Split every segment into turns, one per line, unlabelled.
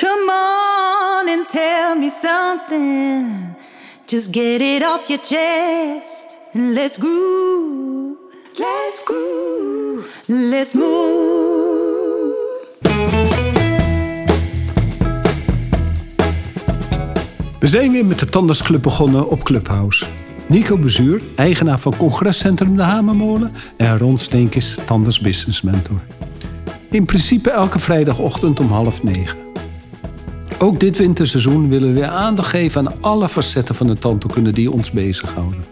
Come on and tell me something. Just get it off your chest and let's groove. Let's groove. Let's move.
We zijn weer met de Tandartsclub begonnen op Clubhouse. Nico Bezuur, eigenaar van congrescentrum De Hamermolen... en Ron Steenkis, Tandarts Business Mentor. In principe elke vrijdagochtend om half negen. Ook dit winterseizoen willen we aandacht geven aan alle facetten van de tandheelkunde die ons bezighouden.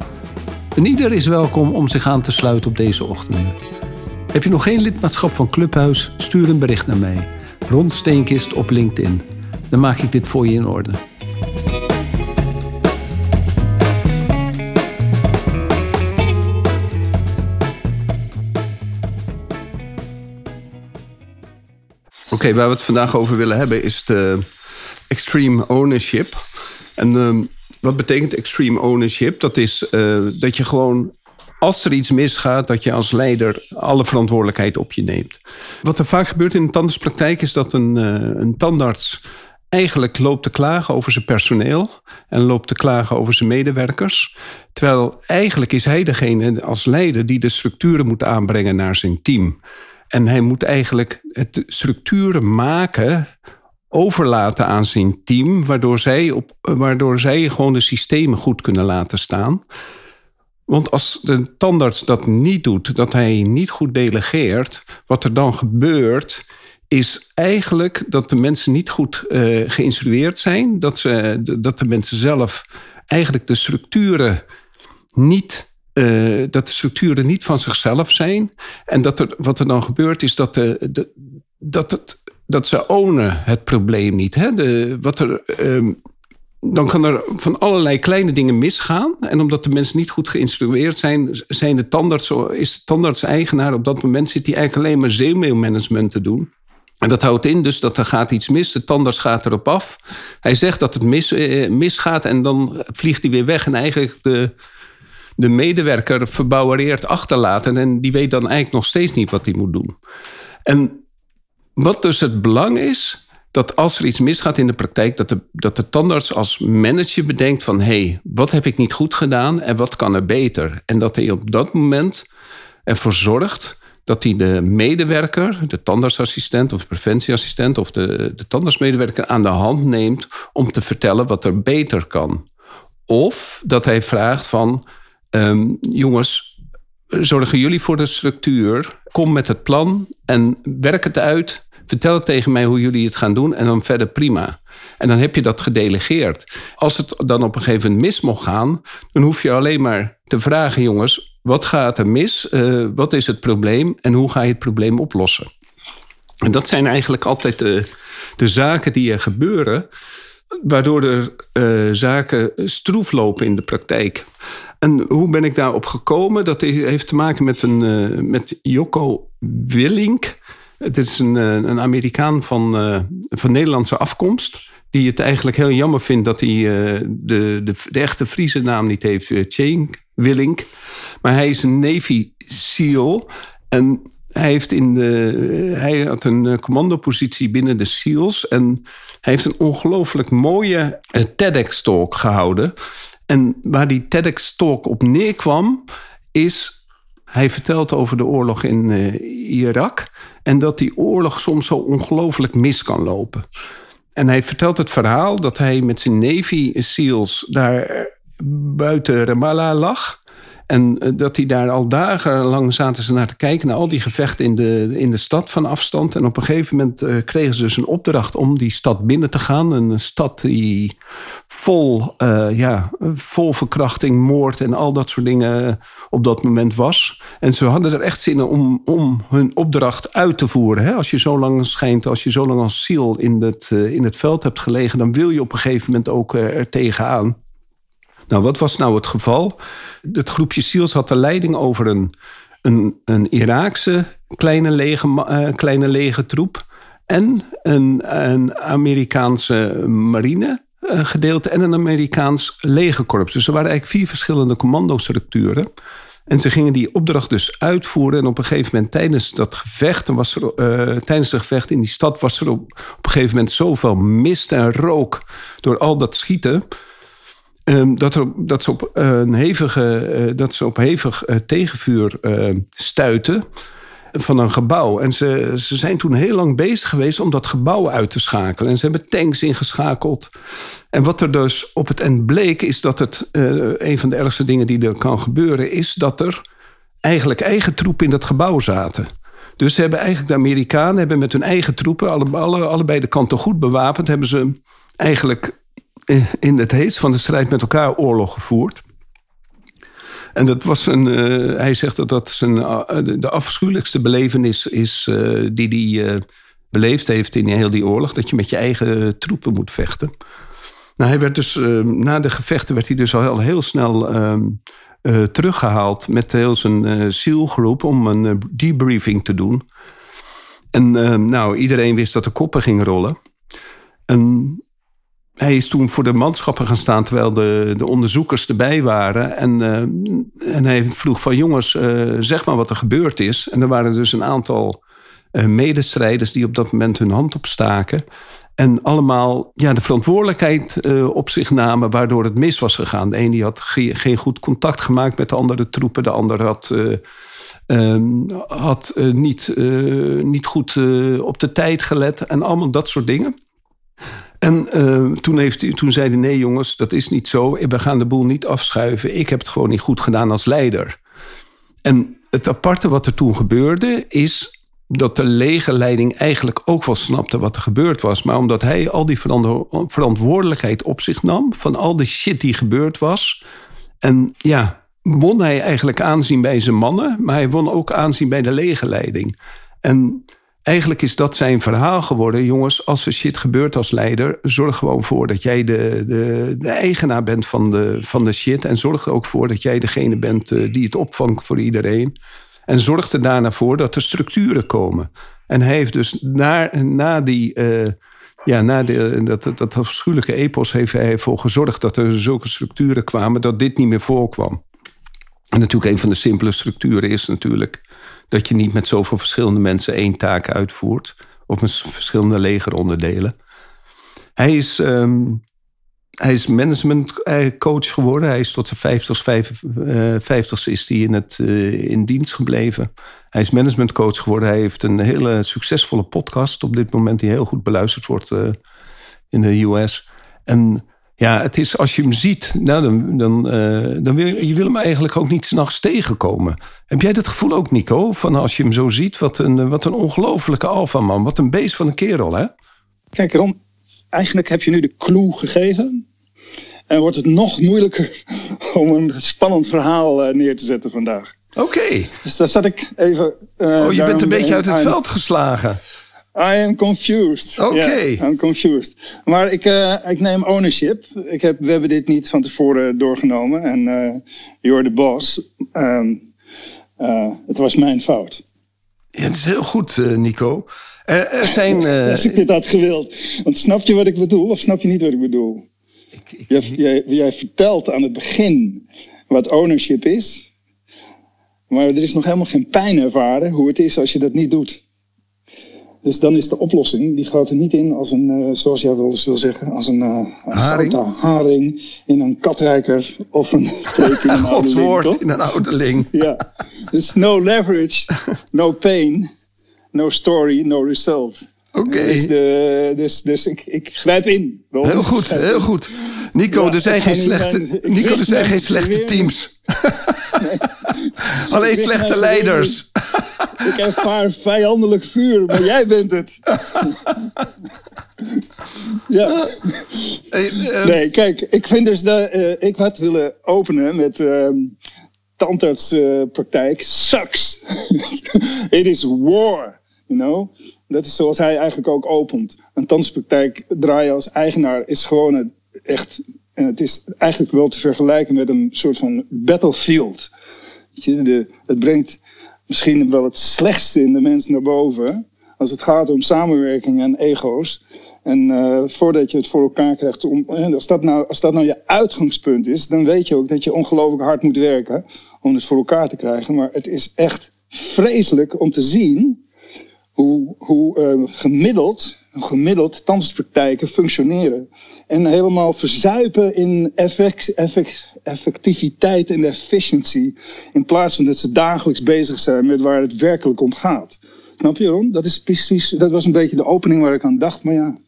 En ieder is welkom om zich aan te sluiten op deze ochtenden. Heb je nog geen lidmaatschap van Clubhuis? Stuur een bericht naar mij. Ron Steenkist op LinkedIn. Dan maak ik dit voor je in orde.
Oké, waar we het vandaag over willen hebben is de extreme ownership. En uh, wat betekent extreme ownership? Dat is uh, dat je gewoon, als er iets misgaat, dat je als leider alle verantwoordelijkheid op je neemt. Wat er vaak gebeurt in de tandartspraktijk is dat een, uh, een tandarts eigenlijk loopt te klagen over zijn personeel en loopt te klagen over zijn medewerkers. Terwijl eigenlijk is hij degene als leider die de structuren moet aanbrengen naar zijn team. En hij moet eigenlijk het structuren maken, overlaten aan zijn team, waardoor zij, op, waardoor zij gewoon de systemen goed kunnen laten staan. Want als de tandarts dat niet doet, dat hij niet goed delegeert, wat er dan gebeurt, is eigenlijk dat de mensen niet goed uh, geïnstrueerd zijn, dat, ze, dat de mensen zelf eigenlijk de structuren niet uh, dat de structuren niet van zichzelf zijn. En dat er, wat er dan gebeurt is dat, de, de dat, het, dat ze ownen het probleem niet. Hè? De, wat er, um, dan kan er van allerlei kleine dingen misgaan. En omdat de mensen niet goed geïnstrueerd zijn, zijn de tandarts, is de tandarts-eigenaar op dat moment zit hij eigenlijk alleen maar zeemailmanagement te doen. En dat houdt in dus dat er gaat iets mis. De tandarts gaat erop af. Hij zegt dat het mis, eh, misgaat en dan vliegt hij weer weg. En eigenlijk de, de medewerker verbouwereerd achterlaten. En die weet dan eigenlijk nog steeds niet wat hij moet doen. En wat dus het belang is, dat als er iets misgaat in de praktijk, dat de, dat de tandarts als manager bedenkt van hé, hey, wat heb ik niet goed gedaan en wat kan er beter? En dat hij op dat moment ervoor zorgt dat hij de medewerker, de tandartsassistent of de preventieassistent of de, de tandartsmedewerker aan de hand neemt om te vertellen wat er beter kan. Of dat hij vraagt van Um, jongens, zorgen jullie voor de structuur? Kom met het plan en werk het uit. Vertel het tegen mij hoe jullie het gaan doen en dan verder prima. En dan heb je dat gedelegeerd. Als het dan op een gegeven moment mis mocht gaan, dan hoef je alleen maar te vragen, jongens, wat gaat er mis? Uh, wat is het probleem en hoe ga je het probleem oplossen? En dat zijn eigenlijk altijd de, de zaken die er gebeuren, waardoor er uh, zaken stroef lopen in de praktijk. En hoe ben ik daarop gekomen? Dat heeft te maken met, een, uh, met Jocko Willink. Het is een, eh, een Amerikaan van, uh, van Nederlandse afkomst. Die het eigenlijk heel jammer vindt dat hij uh, de, de, de, echte Friese naam niet heeft. Chain Willink. Maar hij is een Navy SEAL. En hij, heeft in de, hij had een commandopositie binnen de SEALs. En hij heeft een ongelooflijk mooie TEDx-talk gehouden. En waar die TEDx-talk op neerkwam, is hij vertelt over de oorlog in uh, Irak en dat die oorlog soms zo ongelooflijk mis kan lopen. En hij vertelt het verhaal dat hij met zijn Navy SEALs daar buiten Ramallah lag. En eh, dat hij daar al dagenlang zaten ze naar te kijken... naar al die gevechten in de, in de stad van afstand. En op een gegeven moment uh, kregen ze dus een opdracht om die stad binnen te gaan. Een stad die vol, uh, ja, vol verkrachting, moord en al dat soort dingen op dat moment was. En ze hadden er echt zin in om, om hun opdracht uit te voeren. Hè? Als je zo lang schijnt, als je zo lang als ziel in het, in het veld hebt gelegen... dan wil je op een gegeven moment ook er tegenaan. Nou, wat was nou het geval? Het groepje SEALs had de leiding over een, een, een Iraakse kleine, lege, uh, kleine legertroep en een, een Amerikaanse marine uh, gedeelte en een Amerikaans legerkorps. Dus er waren eigenlijk vier verschillende commandostructuren. En ze gingen die opdracht dus uitvoeren. En op een gegeven moment tijdens dat gevecht, was uh, tijdens het gevecht in die stad, was er op, op een gegeven moment zoveel mist en rook door al dat schieten. Um, dat, er, dat, ze op een hevige, uh, dat ze op hevig uh, tegenvuur stuiten van een gebouw. En ze, ze zijn toen heel lang bezig geweest om dat gebouw uit te schakelen. En ze hebben tanks ingeschakeld. En wat er dus op het eind bleek, is dat het uh, een van de ergste dingen die er kan gebeuren, is dat er eigenlijk eigen troepen in dat gebouw zaten. Dus ze hebben eigenlijk de Amerikanen hebben met hun eigen troepen, alle, allebei de kanten goed bewapend, hebben ze eigenlijk in het heetst van de strijd met elkaar oorlog gevoerd. En dat was een, uh, hij zegt dat dat zijn, uh, de afschuwelijkste belevenis is uh, die hij beleefd heeft in heel die oorlog. Dat je met je eigen troepen moet vechten. Nou, hij werd dus, na de gevechten werd hij dus al heel snel ehm, teruggehaald met heel zijn SEAL-groep om een debriefing te doen. En ehm, nou, iedereen wist dat de koppen gingen rollen. En hij is toen voor de manschappen gaan staan terwijl de, de onderzoekers erbij waren. En, uh, en hij vroeg van jongens, uh, zeg maar wat er gebeurd is. En er waren dus een aantal uh, medestrijders die op dat moment hun hand opstaken. En allemaal ja, de verantwoordelijkheid op zich namen waardoor het mis was gegaan. De een had ge geen goed contact gemaakt met de andere troepen. De ander had, ehm, had niet, niet goed op de tijd gelet. En allemaal dat soort dingen. En uh, toen, heeft toen zei hij: Nee, jongens, dat is niet zo. We gaan de boel niet afschuiven. Ik heb het gewoon niet goed gedaan als leider. En het aparte wat er toen gebeurde, is dat de legerleiding eigenlijk ook wel snapte wat er gebeurd was. Maar omdat hij al die verantwoordelijkheid op zich nam van al die shit die gebeurd was. En ja, won hij eigenlijk aanzien bij zijn mannen, maar hij won ook aanzien bij de legerleiding. En Eigenlijk is dat zijn verhaal geworden. Jongens, als er shit gebeurt als leider, zorg gewoon voor dat jij de, de, de eigenaar bent van de, van de shit. En zorg er ook voor dat jij degene bent eh, die het opvangt voor iedereen. En zorg er daarna voor dat er structuren komen. En hij heeft dus na, na die. Uh, ja, na dat, dat, dat afschuwelijke epos heeft hij ervoor gezorgd dat er zulke structuren kwamen dat dit niet meer voorkwam. En natuurlijk een van de simpele structuren is natuurlijk dat je niet met zoveel verschillende mensen één taak uitvoert. Of met verschillende legeronderdelen. Hij is, um, hij is managementcoach geworden. Hij is tot zijn 50 uh, is hij in, het, uh, in dienst gebleven. Hij is managementcoach geworden. Hij heeft een hele succesvolle podcast op dit moment... die heel goed beluisterd wordt in de US. En ja, het is als je hem ziet, nou, dan, dan, uh, dan wil je, je wil hem eigenlijk ook niet s'nachts tegenkomen. Heb jij dat gevoel ook, Nico? Van als je hem zo ziet, wat een, wat een ongelofelijke alfaman. Wat een beest van een kerel, hè?
Kijk, Ron, eigenlijk heb je nu de clue gegeven. En wordt het nog moeilijker om een spannend verhaal uh, neer te zetten vandaag.
Oké.
Dus daar zat ik even.
Uh, oh, je bent een beetje uit het veld geslagen.
I am confused.
Oké. Okay.
Yeah, I'm confused. Maar ik, uh, ik neem ownership. Ik heb, we hebben dit niet van tevoren doorgenomen. En uh, you're the boss. Um, het was mijn fout.
Ja, het is heel goed, Nico. Er, er zijn...
Als ik dit had gewild. Want snap je wat ik bedoel of snap je niet wat ik bedoel? Ik, ik, jij, jij, jij vertelt aan het begin wat ownership is. Maar er is nog helemaal geen pijn ervaren hoe het is als je dat niet doet. Dus dan is de oplossing, die gaat er niet in als een, uh, zoals jij wel eens wil zeggen, als een, uh,
haring.
haring in een katrijker of een
in een Godswoord in een ouderling.
ja, dus no leverage, no pain, no story, no result.
Okay.
Dus, dus, dus ik, ik grijp in.
Heel goed, heel goed. Nico, ja, er zijn geen slechte, Nico, er zijn geen slechte teams. Nee. Alleen slechte leiders.
Ik ervaar vijandelijk vuur, maar jij bent het. ja. Ehm, nee, kijk, ik vind dus dat uh, ik had willen openen met uh, tandartspraktijk. Sucks. It is war, you know. Dat is zoals hij eigenlijk ook opent. Een tandartspraktijk draaien als eigenaar is gewoon echt... En het is eigenlijk wel te vergelijken met een soort van battlefield. Je, het brengt misschien wel het slechtste in de mens naar boven. Als het gaat om samenwerking en ego's. En uh, voordat je het voor elkaar krijgt, om, als, dat nou, als dat nou je uitgangspunt is, dan weet je ook dat je ongelooflijk hard moet werken om het voor elkaar te krijgen. Maar het is echt vreselijk om te zien hoe, hoe uh, gemiddeld, gemiddeld tandartspraktijken functioneren. En helemaal verzuipen in effect, effect, effectiviteit en efficiency. In plaats van dat ze dagelijks bezig zijn met waar het werkelijk om gaat. Snap je, Ron? Dat, is precies, dat was een beetje de opening waar ik aan dacht. Maar ja,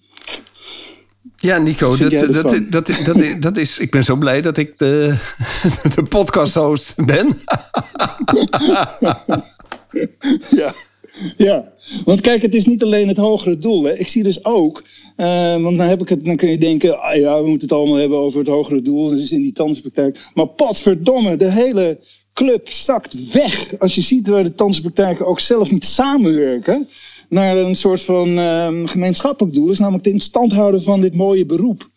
ja, Nico, dat, dat, dat, dat, dat, is, ik ben zo blij dat ik de, de podcast-host ben.
ja. Ja, want kijk, het is niet alleen het hogere doel. Hè. Ik zie dus ook, uh, want dan, heb ik het, dan kun je denken, ah ja, we moeten het allemaal hebben over het hogere doel, dus in die tandartspraktijk. Maar potverdomme, de hele club zakt weg. Als je ziet waar de tandartspraktijken ook zelf niet samenwerken naar een soort van uh, gemeenschappelijk doel, is namelijk het in stand houden van dit mooie beroep.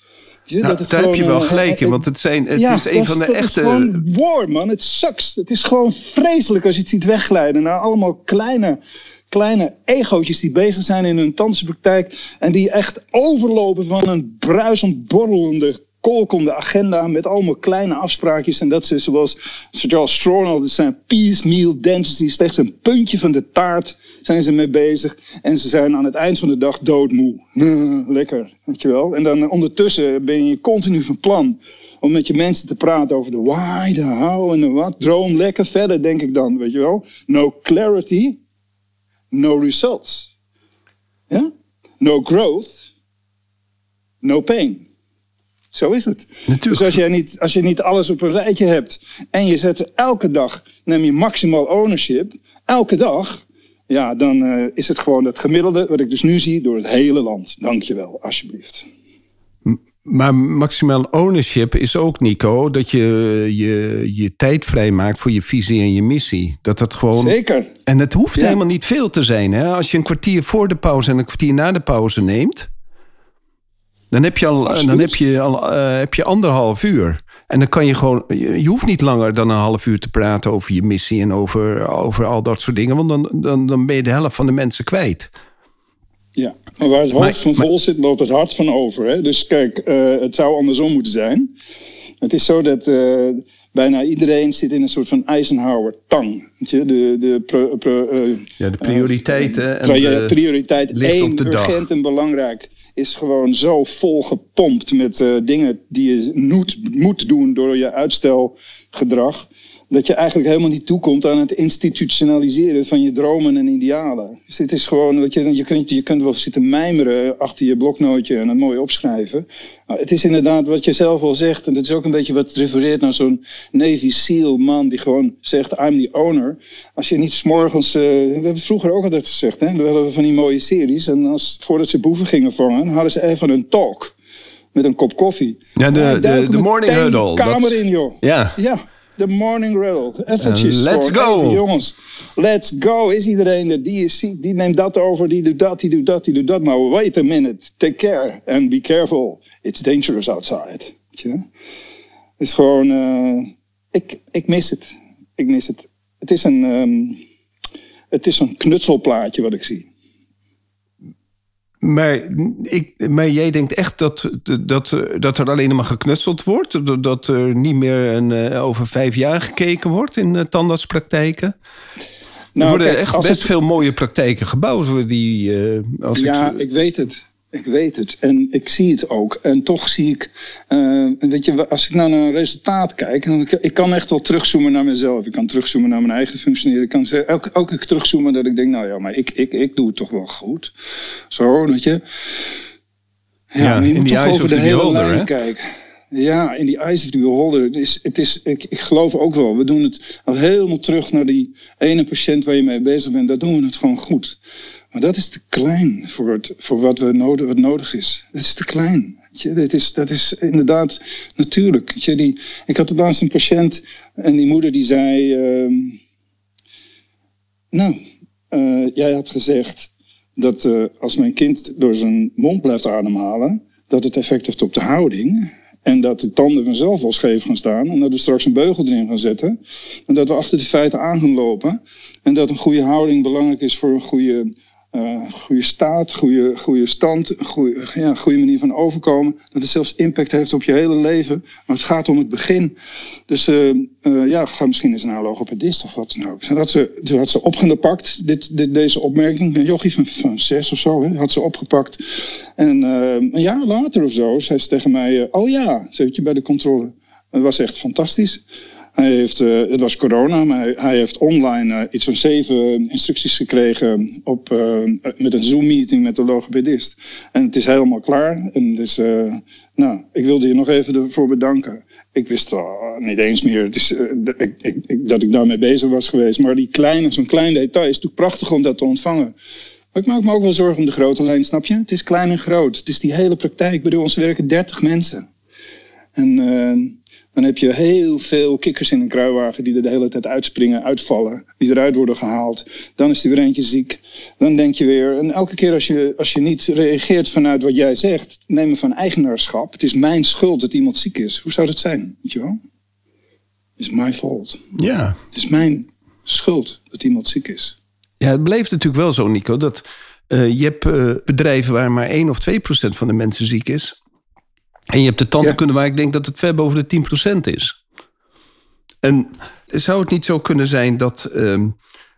Je, nou, dat daar heb je wel eh, gelijk in, want het, zijn, het is een van de echte... Het is
gewoon war, man. Het sucks. Het is gewoon vreselijk als je het ziet wegglijden naar allemaal kleine, kleine egootjes die bezig zijn in hun tandartspraktijk en die echt overlopen van een bruisend borrelende kolkende agenda met allemaal kleine afspraakjes. En dat ze, zoals Sir Charles Strawn altijd zijn, piecemeal dentistry, slechts een puntje van de taart zijn ze mee bezig. En ze zijn aan het eind van de dag doodmoe. Lekker, weet je wel. En dan ondertussen ben je continu van plan om met je mensen te praten over de why, de how en de wat. Droom lekker verder, denk ik dan, weet je wel. No clarity, no results. Ja? No growth, no pain. Zo is het. Natuurlijk. Dus als, jij niet, als je niet alles op een rijtje hebt en je zet elke dag, neem je maximaal ownership, elke dag, ja, dan uh, is het gewoon het gemiddelde wat ik dus nu zie door het hele land. Dankjewel, alsjeblieft.
Maar maximaal ownership is ook, Nico, dat je je, je tijd vrijmaakt voor je visie en je missie. Dat dat gewoon.
Zeker.
En het hoeft helemaal niet veel te zijn. Hè? Als je een kwartier voor de pauze en een kwartier na de pauze neemt, dan heb je al, dan heb je al uh, heb je anderhalf uur. En dan kan je gewoon, je hoeft niet langer dan een half uur te praten over je missie en over, over al dat soort dingen, want dan, dan, dan ben je de helft van de mensen kwijt.
Ja, maar waar het hoofd van vol zit, loopt het hart van over. Hè? Dus kijk, uh, het zou andersom moeten zijn. Het is zo dat uh, bijna iedereen zit in een soort van Eisenhower-tang. De, de, pro, pro, uh,
ja, de prioriteiten.
en de, prioriteit één, urgent en belangrijk is gewoon zo vol gepompt met uh, dingen die je moet, moet doen door je uitstelgedrag dat je eigenlijk helemaal niet toekomt aan het institutionaliseren van je dromen en idealen. Dus het is gewoon, je, je, kunt, je kunt wel zitten mijmeren achter je bloknootje en het mooi opschrijven. Maar het is inderdaad wat je zelf al zegt, en dat is ook een beetje wat refereert naar zo'n Navy SEAL man die gewoon zegt, I'm the owner. Als je niet s'morgens, uh, we hebben het vroeger ook altijd gezegd, hè, we hadden van die mooie series, en als, voordat ze boeven gingen vangen, hadden ze even een talk met een kop koffie.
Ja, de, de, de morning huddle.
kamer in, joh.
Ja.
Ja. De morning riddle. Eventjes.
let's go.
jongens, let's go. Is iedereen er? Die, is, die neemt dat over, die doet dat, die doet dat, die doet dat. Maar wait a minute. Take care. And be careful. It's dangerous outside. Het is gewoon... Uh, ik, ik mis het. Ik mis het. Het is een... Um, het is een knutselplaatje wat ik zie.
Maar, ik, maar jij denkt echt dat, dat, dat er alleen maar geknutseld wordt? Dat er niet meer een, eh, over vijf jaar gekeken wordt in uh, tandartspraktijken? Nou, er worden echt best veel mooie praktijken gebouwd. Die, uh,
als ja, ik... ik weet het. Ik weet het en ik zie het ook. En toch zie ik, uh, weet je, als ik naar een resultaat kijk, dan ik kan echt wel terugzoomen naar mezelf. Ik kan terugzoomen naar mijn eigen functioneren. Ik kan elke, elke keer terugzoomen dat ik denk, nou ja, maar ik, ik, ik doe het toch wel goed. Zo, weet je. Ja, ja je moet toch over de hele beholder, lijn kijken. Ja, in die eyes of the beholder. Het is, het is, ik, ik geloof ook wel. We doen het al helemaal terug naar die ene patiënt waar je mee bezig bent. Daar doen we het gewoon goed. Maar dat is te klein voor, het, voor wat, we nodig, nodig is. Dat is te klein. Je, dat, is, dat is inderdaad natuurlijk. Je, die, ik had laatst een patiënt en die moeder die zei... Uh, nou, uh, jij had gezegd dat uh, als mijn kind door zijn mond blijft ademhalen... dat het effect heeft op de houding... En dat de tanden vanzelf wel scheef gaan staan. En dat we straks een beugel erin gaan zetten. En dat we achter de feiten aan gaan lopen. En dat een goede houding belangrijk is voor een goede uh, goede staat, goede, goede stand, goede, ja, goede manier van overkomen. Dat het zelfs impact heeft op je hele leven. Maar het gaat om het begin. Dus uh, uh, ja, ga misschien eens naar een logopedist of wat dan ook. Ze had ze, ze had ze opgepakt, dit, dit, deze opmerking. Een jochie van, van zes of zo, hè, had ze opgepakt. En een jaar later of zo zei ze tegen mij... oh ja, zit je bij de controle. Dat was echt fantastisch. Hij heeft, uh, het was corona, maar hij, heeft online uh, iets van zeven instructies gekregen op, met een Zoom-meeting met de logopedist. En het is helemaal klaar. En dus, nou, ik wilde je nog even ervoor bedanken. Ik wist niet eens meer dat ik daarmee bezig was geweest. Maar die kleine, zo'n klein detail is natuurlijk prachtig om dat te ontvangen. Maar ik maak me ook wel zorgen om de grote lijn, snap je? Het is klein en groot. Het is die hele praktijk. Ik bedoel, ons werken 30 mensen. En dan heb je heel veel kikkers in een kruiwagen die er de hele tijd uitspringen, uitvallen, die eruit worden gehaald. Dan is er weer eentje ziek. Dan denk je weer, en elke keer als je, als je niet reageert vanuit wat jij zegt, nemen van eigenaarschap. Het is mijn schuld dat iemand ziek is. Hoe zou dat zijn? Weet je wel? Is my fault.
Ja.
Het is mijn schuld dat iemand ziek is.
Ja, het bleef natuurlijk wel zo, Nico, dat uh, je hebt uh, bedrijven waar maar 1 of 2 procent van de mensen ziek is. En je hebt de tanden kunnen waar ik denk dat het ver boven de 10% is. En zou het niet zo kunnen zijn dat, uh,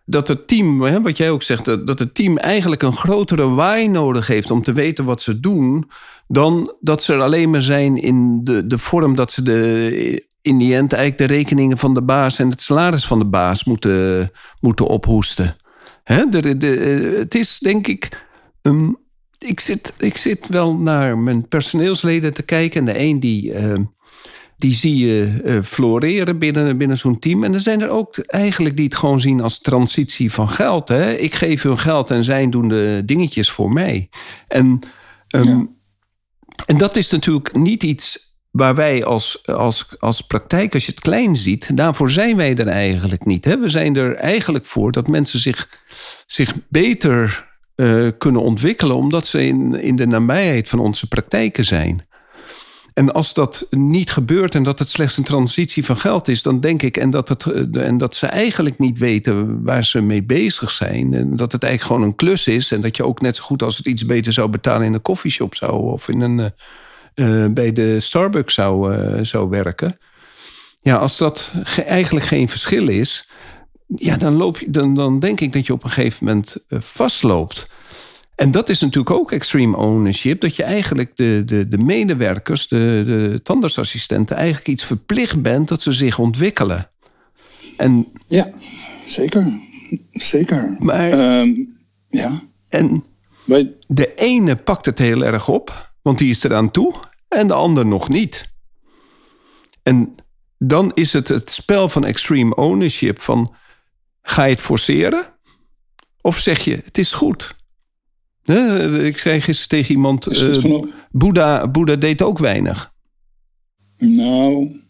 dat het team, hè, wat jij ook zegt, dat, dat het team eigenlijk een grotere waai nodig heeft om te weten wat ze doen, dan dat ze er alleen maar zijn in de, de vorm dat ze de, in die end eigenlijk de rekeningen van de baas en het salaris van de baas moeten, moeten ophoesten. Hè? De, de, het is denk ik. Um, ik zit, ik zit wel naar mijn personeelsleden te kijken. En de een die, uh, die zie je uh, floreren binnen, binnen zo'n team. En er zijn er ook eigenlijk die het gewoon zien als transitie van geld. Hè? Ik geef hun geld en zij doen de dingetjes voor mij. En, um, ja. en dat is natuurlijk niet iets waar wij als, als, als praktijk, als je het klein ziet, daarvoor zijn wij er eigenlijk niet. Hè? We zijn er eigenlijk voor dat mensen zich, zich beter uh, kunnen ontwikkelen, omdat ze in, in de nabijheid van onze praktijken zijn. En als dat niet gebeurt en dat het slechts een transitie van geld is, dan denk ik, en dat, het, eh, en dat ze eigenlijk niet weten waar ze mee bezig zijn, en dat het eigenlijk gewoon een klus is, en dat je ook net zo goed als het iets beter zou betalen in een koffieshop zou, of in een, uh, bij de Starbucks zou, zou werken. Ja, als dat ge eigenlijk geen verschil is, ja, dan, loop je, dan, dan denk ik dat je op een gegeven moment uh, vastloopt. En dat is natuurlijk ook extreme ownership. Dat je eigenlijk de, de, de medewerkers, de, de tandartsassistenten, eigenlijk iets verplicht bent dat ze zich ontwikkelen. En,
ja, zeker. Zeker.
Maar, um, ja. En de ene pakt het heel erg op, want die is eraan toe, en de ander nog niet. En dan is het het spel van extreme ownership van Ga je het forceren? Of zeg je, het is goed? ik zei gisteren tegen iemand, uh, Boeddha, Boeddha deed ook weinig.
Nou,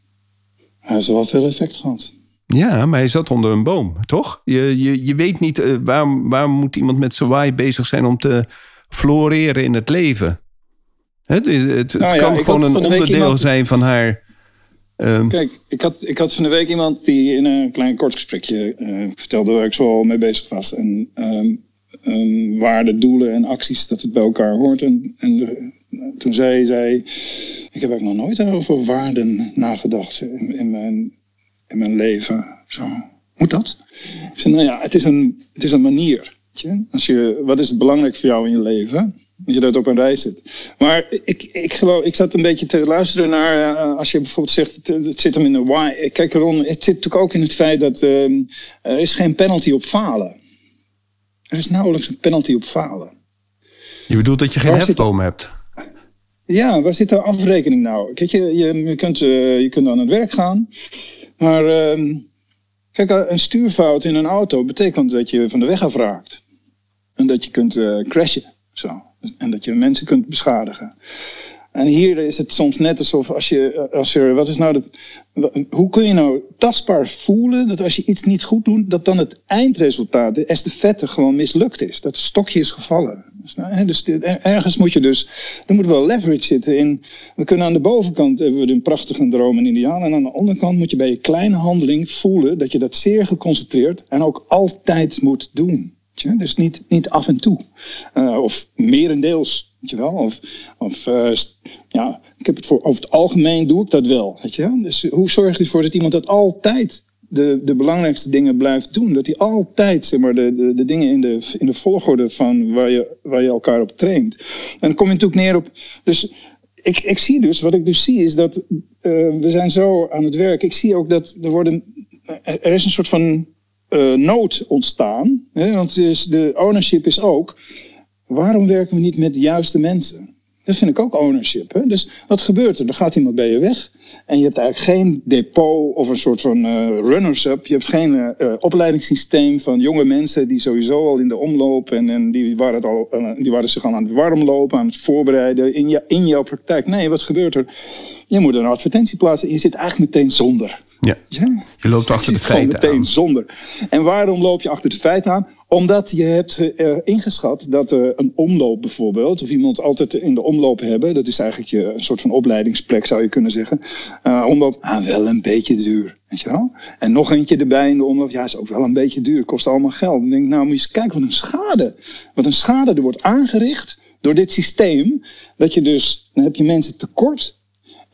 hij heeft wel veel effect gehad.
Ja, maar hij zat onder een boom, toch? Je, je, je weet niet, uh, waar, waar moet iemand met zijn waai bezig zijn om te floreren in het leven? Het, het, het nou ja, kan gewoon een onderdeel iemand... zijn van haar
Um, Kijk, ik had, ik had van de week iemand die in een klein kort gesprekje uh, vertelde waar ik zo mee bezig was. En um, um, waarden, doelen en acties, dat het bij elkaar hoort. En, en de, toen zei zij, ik heb eigenlijk nog nooit over waarden nagedacht in, in, mijn, in mijn leven. Zo, moet dat? Ik zei, nou ja, het is een, het is een manier. Als je, wat is het belangrijk voor jou in je leven? Dat je dat op een rij zet. Maar ik, ik geloof, ik zat een beetje te luisteren naar, uh, als je bijvoorbeeld zegt, het, het, zit hem in de why. Kijk Ron, het zit natuurlijk ook in het feit dat uh, er is geen penalty op falen. Er is nauwelijks een penalty op falen.
Je bedoelt dat je geen hefboom hebt?
Ja, waar zit de afrekening nou? Kijk, je, je, je, kunt, uh, je kunt aan het werk gaan, maar ehm, kijk, een stuurfout in een auto betekent dat je van de weg afraakt. En dat je kunt crashen. Zo. En dat je mensen kunt beschadigen. En hier is het soms net alsof als je, als er, wat is nou de, hoe kun je nou tastbaar voelen dat als je iets niet goed doet, dat dan het eindresultaat, de estafette, gewoon mislukt is. Dat stokje is gevallen. Dus, nou, dus ergens moet je dus, er moet wel leverage zitten in, we kunnen aan de bovenkant hebben we een prachtige droom en ideaal. En aan de onderkant moet je bij je kleine handeling voelen dat je dat zeer geconcentreerd en ook altijd moet doen. Dus niet, niet af en toe. Uh, of merendeels, weet je wel. Of, of uh, ja, ik heb het voor, over het algemeen doe ik dat wel. Weet je? Dus hoe zorg je ervoor dat iemand dat altijd de, de belangrijkste dingen blijft doen? Dat hij altijd zeg maar, de, de, de dingen in de, in de volgorde van waar je, waar je elkaar op traint. En dan kom je natuurlijk neer op. Dus ik, ik zie dus, wat ik dus zie, is dat uh, we zijn zo aan het werk. Ik zie ook dat er worden. Er is een soort van uh, nood ontstaan. Hè? Want is, de ownership is ook. Waarom werken we niet met de juiste mensen? Dat vind ik ook ownership. Hè? Dus wat gebeurt er? Er gaat iemand bij je weg. En je hebt eigenlijk geen depot of een soort van uh, runners-up. Je hebt geen uh, opleidingssysteem van jonge mensen die sowieso al in de omloop en, en die, waren al, die waren zich al aan het warmlopen, aan het voorbereiden in, in jouw praktijk. Nee, wat gebeurt er? Je moet een advertentie plaatsen en je zit eigenlijk meteen zonder.
Ja. ja. Je loopt achter de feiten
meteen zonder. En waarom loop je achter de feiten aan? Omdat je hebt uh, ingeschat dat uh, een omloop bijvoorbeeld, of iemand altijd in de omloop hebben, dat is eigenlijk je, een soort van opleidingsplek zou je kunnen zeggen. Uh, omloop, ah, wel een beetje duur. Weet je wel? En nog eentje erbij in de omloop, ja, is ook wel een beetje duur, kost allemaal geld. Dan denk ik, nou moet je eens kijken wat een schade. Wat een schade er wordt aangericht door dit systeem. Dat je dus, dan heb je mensen tekort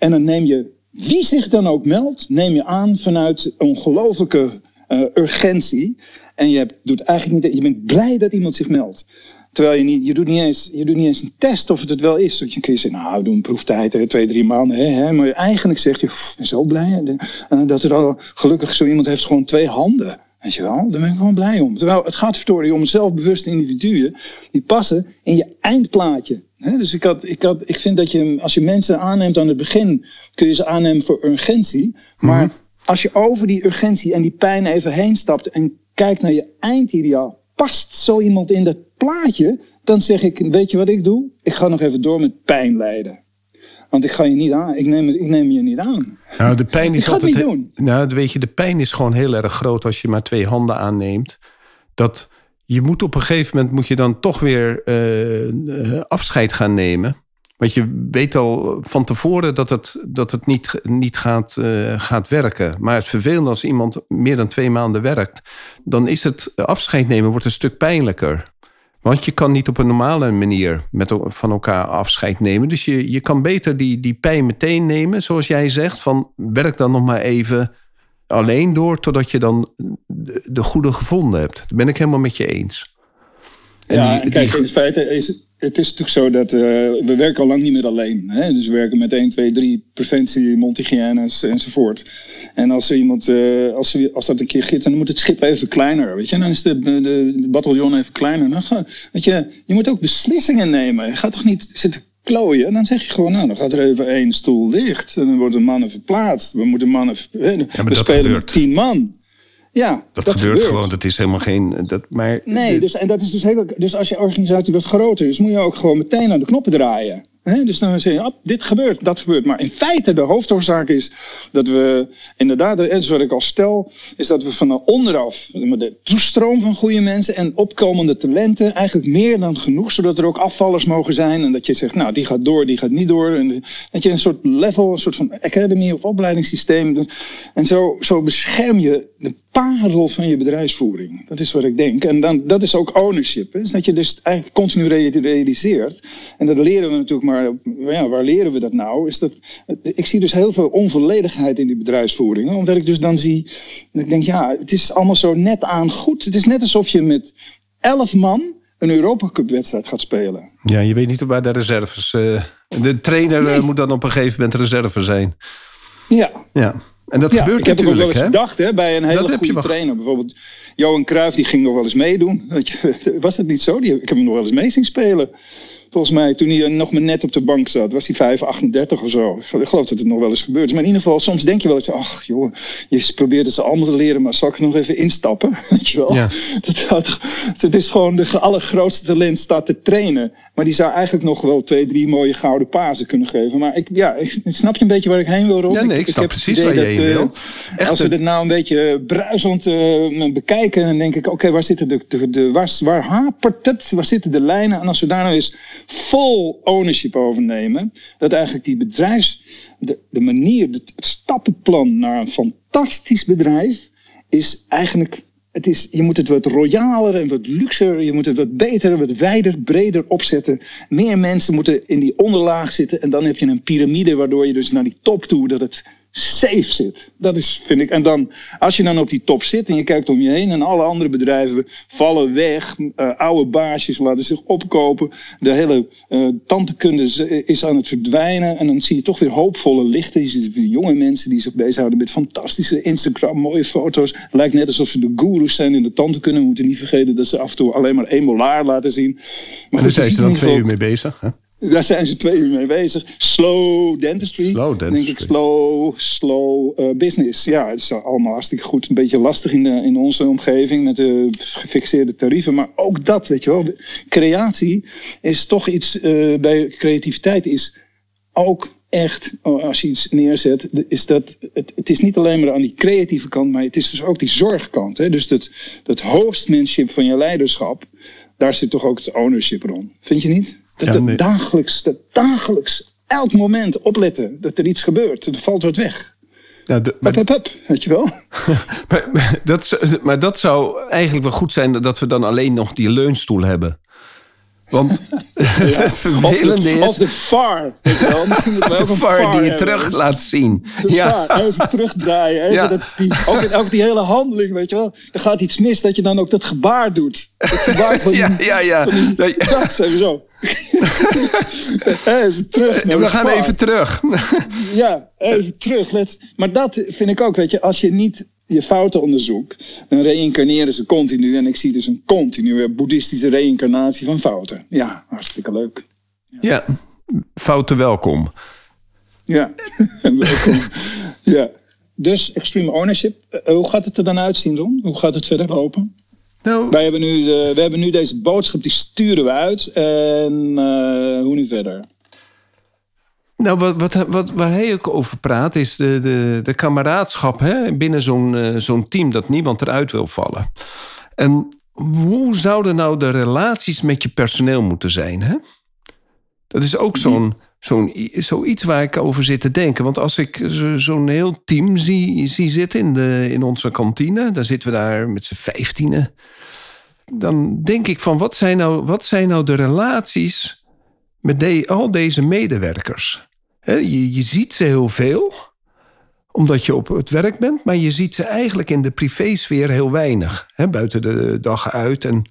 en dan neem je wie zich dan ook meldt, neem je aan vanuit ongelofelijke uh, urgentie. En je doet eigenlijk niet, je bent blij dat iemand zich meldt. Terwijl je niet, je doet niet eens, je doet niet eens een test of het het wel is. Je kun je zeggen, nou, we doen een proeftijd, hè, twee, drie maanden. Hè, hè. Maar eigenlijk zeg je, ik ben zo blij uh, dat er al gelukkig zo iemand heeft gewoon twee handen. Weet je wel, daar ben ik gewoon blij om. Terwijl het gaat verdorie om zelfbewuste individuen die passen in je eindplaatje. Dus ik, had, ik, had, ik vind dat je, als je mensen aanneemt aan het begin, kun je ze aannemen voor urgentie. Maar mhm. als je over die urgentie en die pijn even heen stapt en kijkt naar je eindideaal, past zo iemand in dat plaatje, dan zeg ik, weet je wat ik doe? Ik ga nog even door met pijn lijden. Want ik ga je niet aan. Ik neem, ik neem je niet aan.
Nou, de pijn is
ik altijd. Niet doen.
Nou, weet je, de pijn is gewoon heel erg groot als je maar twee handen aanneemt. Dat je moet op een gegeven moment moet je dan toch weer uh, afscheid gaan nemen. Want je weet al van tevoren dat het, dat het niet, niet gaat, uh, gaat werken. Maar het vervelende als iemand meer dan twee maanden werkt, dan is het afscheid nemen wordt een stuk pijnlijker. Want je kan niet op een normale manier met, van elkaar afscheid nemen. Dus je, je kan beter die, die pijn meteen nemen, zoals jij zegt. Van werk dan nog maar even alleen door totdat je dan de, de goede gevonden hebt. Dat ben ik helemaal met je eens.
En ja, die, kijk, in feite is het is natuurlijk zo dat uh, we werken al lang niet meer alleen. Hè? Dus we werken met 1, 2, 3 preventie, mondhygiënes enzovoort. En als er iemand, uh, als, er, als dat een keer giet, dan moet het schip even kleiner. Weet je? Dan is de, de, de bataljon even kleiner. Dan ga, weet je, je moet ook beslissingen nemen. Je gaat toch niet zitten klooien. Dan zeg je gewoon, nou, dan gaat er even één stoel dicht. En dan worden mannen verplaatst. We moeten mannen. Ja, we spelen met tien man. Ja,
dat, gebeurt, gewoon. Dat is helemaal geen. Dat, maar,
nee, dus, en dat is dus heel. Dus als je organisatie wat groter is, moet je ook gewoon meteen aan de knoppen draaien. Dus dan zeg je, oh, dit gebeurt, dat gebeurt. Maar in feite, de hoofdoorzaak is dat we inderdaad, en wat ik al stel, is dat we van onderaf de toestroom van goede mensen en opkomende talenten eigenlijk meer dan genoeg, zodat er ook afvallers mogen zijn. En dat je zegt, nou, die gaat door, die gaat niet door. En dat je een soort level, een soort van academy of opleidingssysteem. En zo, zo bescherm je de parel van je bedrijfsvoering. Dat is wat ik denk. En dan, dat is ook ownership. Hè? Dus dat je dus eigenlijk continu realiseert. En dat leren we natuurlijk maar. Ja, waar leren we dat nou? Is dat, ik zie dus heel veel onvolledigheid in die bedrijfsvoering. Omdat ik dus dan zie. Dat ik denk, ja, het is allemaal zo net aan goed. Het is net alsof je met elf man een Europa Cup wedstrijd gaat spelen.
Ja, je weet niet waar de reserves. Uh, de trainer eh, moet dan op een gegeven moment reserve zijn.
Ja.
Ja. En dat gebeurt natuurlijk.
Ik heb ook wel eens gedacht hè, bij een hele goede trainer. Bijvoorbeeld Johan Cruijff, die ging nog wel eens meedoen. Was dat niet zo? Die, ik heb hem nog wel eens mee zien spelen. Volgens mij, toen hij nog maar net op de bank zat, was hij 5, 38 of zo. Ik geloof dat het nog wel eens gebeurd is. Maar in ieder geval, soms denk je wel eens, ach joh, je probeert het ze allemaal te leren, maar zal ik nog even instappen? Weet je wel? Ja. Dat, het is gewoon de allergrootste talent staat te trainen. Maar die zou eigenlijk nog wel twee, drie mooie gouden pazen kunnen geven. Maar ik, ja, ik, snap je een beetje waar ik heen wil, Rob?
Ja, nee, ik, ik snap precies waar je heen wil.
Echt als we dit nou een beetje bruisend uh, bekijken, dan denk ik, oké, waar zitten de, de, de, waar, waar hapert het? Waar zitten de lijnen? En als we daar nou eens vol ownership overnemen. Dat eigenlijk die bedrijfs, de, de manier, het stappenplan naar een fantastisch bedrijf is eigenlijk het is, je moet het wat royaler en wat luxer. Je moet het wat beter, wat wijder, breder opzetten. Meer mensen moeten in die onderlaag zitten. En dan heb je een piramide waardoor je dus naar die top toe, dat het safe zit. Dat is, vind ik. En dan, als je dan op die top zit en je kijkt om je heen en alle andere bedrijven vallen weg, uh, oude baasjes laten zich opkopen, de hele uh, tantekunde is aan het verdwijnen en dan zie je toch weer hoopvolle lichten. Je ziet weer jonge mensen die zich bezighouden met fantastische Instagram, mooie foto's. Lijkt net alsof ze de gurus zijn in de tantekunde. We moeten niet vergeten dat ze af en toe alleen maar één molaar laten zien.
Maar en daar zijn ze dan twee uur mee bezig. Hè?
Daar zijn ze twee uur mee bezig. Slow dentistry. Slow dentistry. Denk ik slow, slow uh, business. Ja, het is allemaal hartstikke goed. Een beetje lastig in, de, in onze omgeving met de gefixeerde tarieven. Maar ook dat, weet je wel. Creatie is toch iets, uh, bij creativiteit is ook echt, oh, als je iets neerzet, is dat, het, het is niet alleen maar aan die creatieve kant, maar het is dus ook die zorgkant. Hè? Dus dat, dat hostmanship van je leiderschap, daar zit toch ook het ownership rond. Vind je niet? Dat ja, dagelijks, dat dagelijks, elk moment opletten dat er iets gebeurt. Er valt wat weg. Ja, de, maar, hup, hup, weet je wel?
maar, dat, maar dat zou eigenlijk wel goed zijn dat we dan alleen nog die leunstoel hebben. Want het vervelende is...
Of de VAR.
We de VAR die je terug laat zien.
Ja. Even terugdraaien. Even dat die, ook, die hele handeling, weet je wel. Er gaat iets mis dat je dan ook dat gebaar doet. Dat gebaar van
ja, ja, ja.
Dat, even zo. even terug.
we gaan even terug.
ja, even terug. Maar dat vind ik ook, weet je. Als je niet je fouten onderzoekt, dan reïncarneren ze continu. En ik zie dus een continue boeddhistische reïncarnatie van fouten. Ja, hartstikke leuk.
Ja, ja fouten welkom.
Ja, welkom. ja. Dus extreme ownership. Uh, hoe gaat het er dan uitzien, Ron? Hoe gaat het verder lopen? Nou, Wij hebben nu, de, we hebben nu deze boodschap, die sturen we uit. En uh, hoe nu verder?
Nou, wat, wat, waar hij ook over praat, is de, de, de kameraadschap hè, binnen zo'n uh, zo'n team, dat niemand eruit wil vallen. En hoe zouden nou de relaties met je personeel moeten zijn? Hè? Dat is ook zo'n zo'n zoiets waar ik over zit te denken. Want als ik zo'n heel team zie, zie zitten in, de, in onze kantine, dan zitten we daar met z'n vijftienen. Dan denk ik van, wat zijn nou, wat zijn nou de relaties met de, al deze medewerkers? Je, ziet ze heel veel, omdat je op het werk bent, maar je ziet ze eigenlijk in de privésfeer heel weinig. buiten de dag uit. En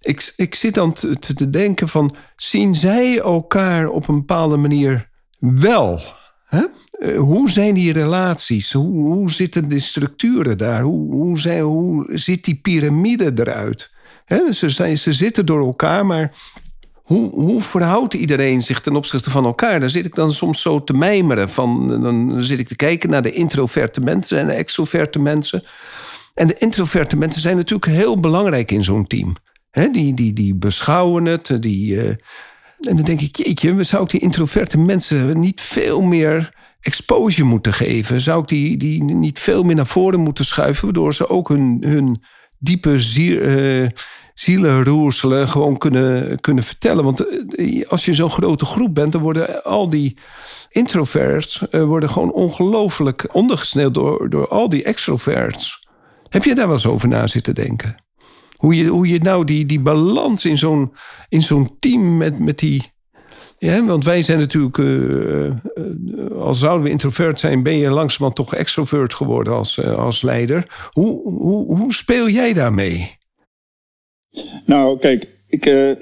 ik, ik zit dan te, denken van, zien zij elkaar op een bepaalde manier wel? Eh, hoe zijn die relaties? Hoe, hoe zitten de structuren daar? Hoe, hoe, zijn, hoe ziet die piramide eruit? ze, ze zitten door elkaar, maar hoe, verhoudt iedereen zich ten opzichte van elkaar? Daar zit ik dan soms zo te mijmeren. Van, dan zit ik te kijken naar de introverte mensen en de extroverte mensen. En de introverte mensen zijn natuurlijk heel belangrijk in zo'n team. die, die, die beschouwen het. Die, uh, en dan denk ik, jeetje, zou ik die introverte mensen niet veel meer exposure moeten geven? Zou ik die, die niet veel meer naar voren moeten schuiven, waardoor ze ook hun, hun diepe zier, uh, zielenroerselen gewoon kunnen, kunnen vertellen. Want eh, als je zo'n grote groep bent, dan worden al die introverts uh, worden gewoon ongelooflijk ondergesneeuwd door, door al die extroverts. Heb je daar wel eens over na zitten denken? Hoe je, hoe je nou die, die balans in zo'n, in zo'n team met, met die. Want wij zijn natuurlijk, uh, als zouden we introvert zijn, ben je langzamerhand toch extrovert geworden als, als leider. Hoe, hoe, hoe speel jij daarmee?
Nou, kijk, ik, uh,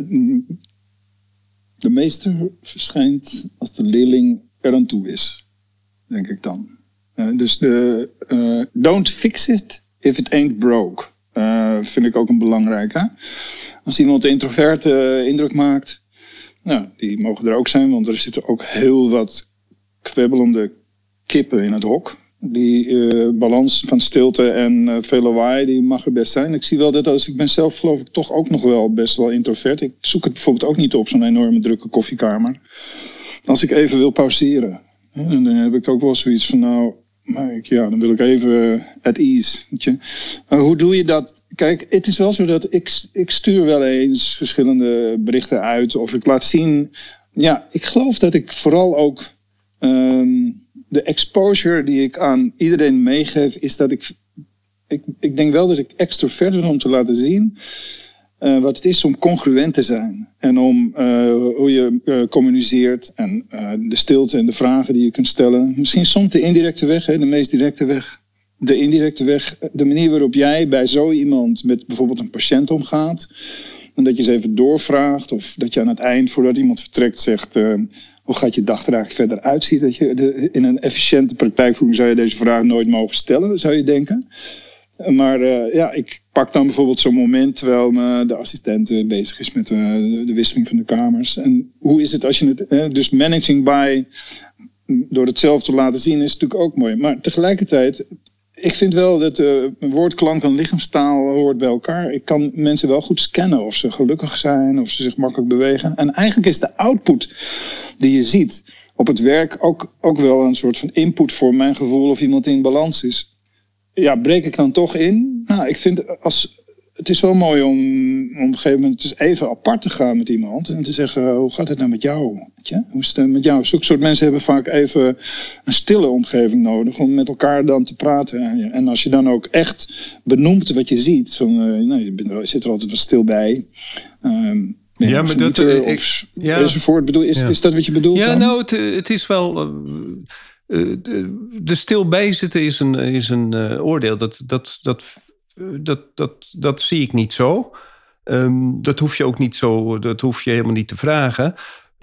de meester verschijnt als de leerling er aan toe is, denk ik dan. Uh, dus de, uh, don't fix it if it ain't broke. vind ik ook een belangrijke. Als iemand introverte indruk maakt, nou, die mogen er ook zijn, want er zitten ook heel wat kwebbelende kippen in het hok die uh, balans van stilte en uh, veel lawaai, die mag er best zijn. Ik zie wel dat als ik ben zelf geloof ik toch ook nog wel best wel introvert. Ik zoek het bijvoorbeeld ook niet op, zo'n enorme drukke koffiekamer. Als ik even wil pauzeren, hè, dan heb ik ook wel zoiets van nou, maar ik, ja, dan wil ik even at ease. Weet je. Hoe doe je dat? Kijk, het is wel zo dat ik, ik stuur wel eens verschillende berichten uit of ik laat zien. Ja, ik geloof dat ik vooral ook... Um, de exposure die ik aan iedereen meegeef, is dat ik ik, ik denk wel dat ik extrovert ben om te laten zien uh, wat het is om congruent te zijn. En om uh, hoe je uh, communiceert en de stilte en de vragen die je kunt stellen. Misschien soms de indirecte weg, hè, de meest directe weg. De indirecte weg, de manier waarop jij bij zo iemand met bijvoorbeeld een patiënt omgaat. En dat je ze even doorvraagt. Of dat je aan het eind, voordat iemand vertrekt, zegt... hoe gaat je dag er eigenlijk verder uitzien? Dat je in een efficiënte praktijkvoering zou je deze vraag nooit mogen stellen, zou je denken. Maar uh, ja, ik pak dan bijvoorbeeld zo'n moment terwijl de assistent bezig is met uh, de wisseling van de kamers. En hoe is het als je het, dus managing by, door het zelf te laten zien, is natuurlijk ook mooi. Maar tegelijkertijd, ik vind wel dat woordklank en lichaamstaal hoort bij elkaar. Ik kan mensen wel goed scannen of ze gelukkig zijn, of ze zich makkelijk bewegen. En eigenlijk is de output die je ziet op het werk ook, ook wel een soort van input voor mijn gevoel of iemand in balans is ja, breek ik dan toch in? Nou, ik vind als, het is wel mooi om, om op een gegeven moment dus even apart te gaan met iemand en te zeggen: hoe gaat het nou met jou? Hoe is het met jou? Zulke soort mensen hebben vaak even een stille omgeving nodig om met elkaar dan te praten. En als je dan ook echt benoemt wat je ziet, van, uh, nou, je, bent je zit er altijd wat stil bij. Um, ja, maar dat uh, of, ja, enzovoort. Bedoel, is, is dat wat je bedoelt?
Ja, nou, het, het is wel. Uh, uh, de stil is een, is een oordeel. Dat, dat, dat, dat, dat, dat zie ik niet zo. Um, dat hoef je ook niet zo, dat hoef je helemaal niet te vragen.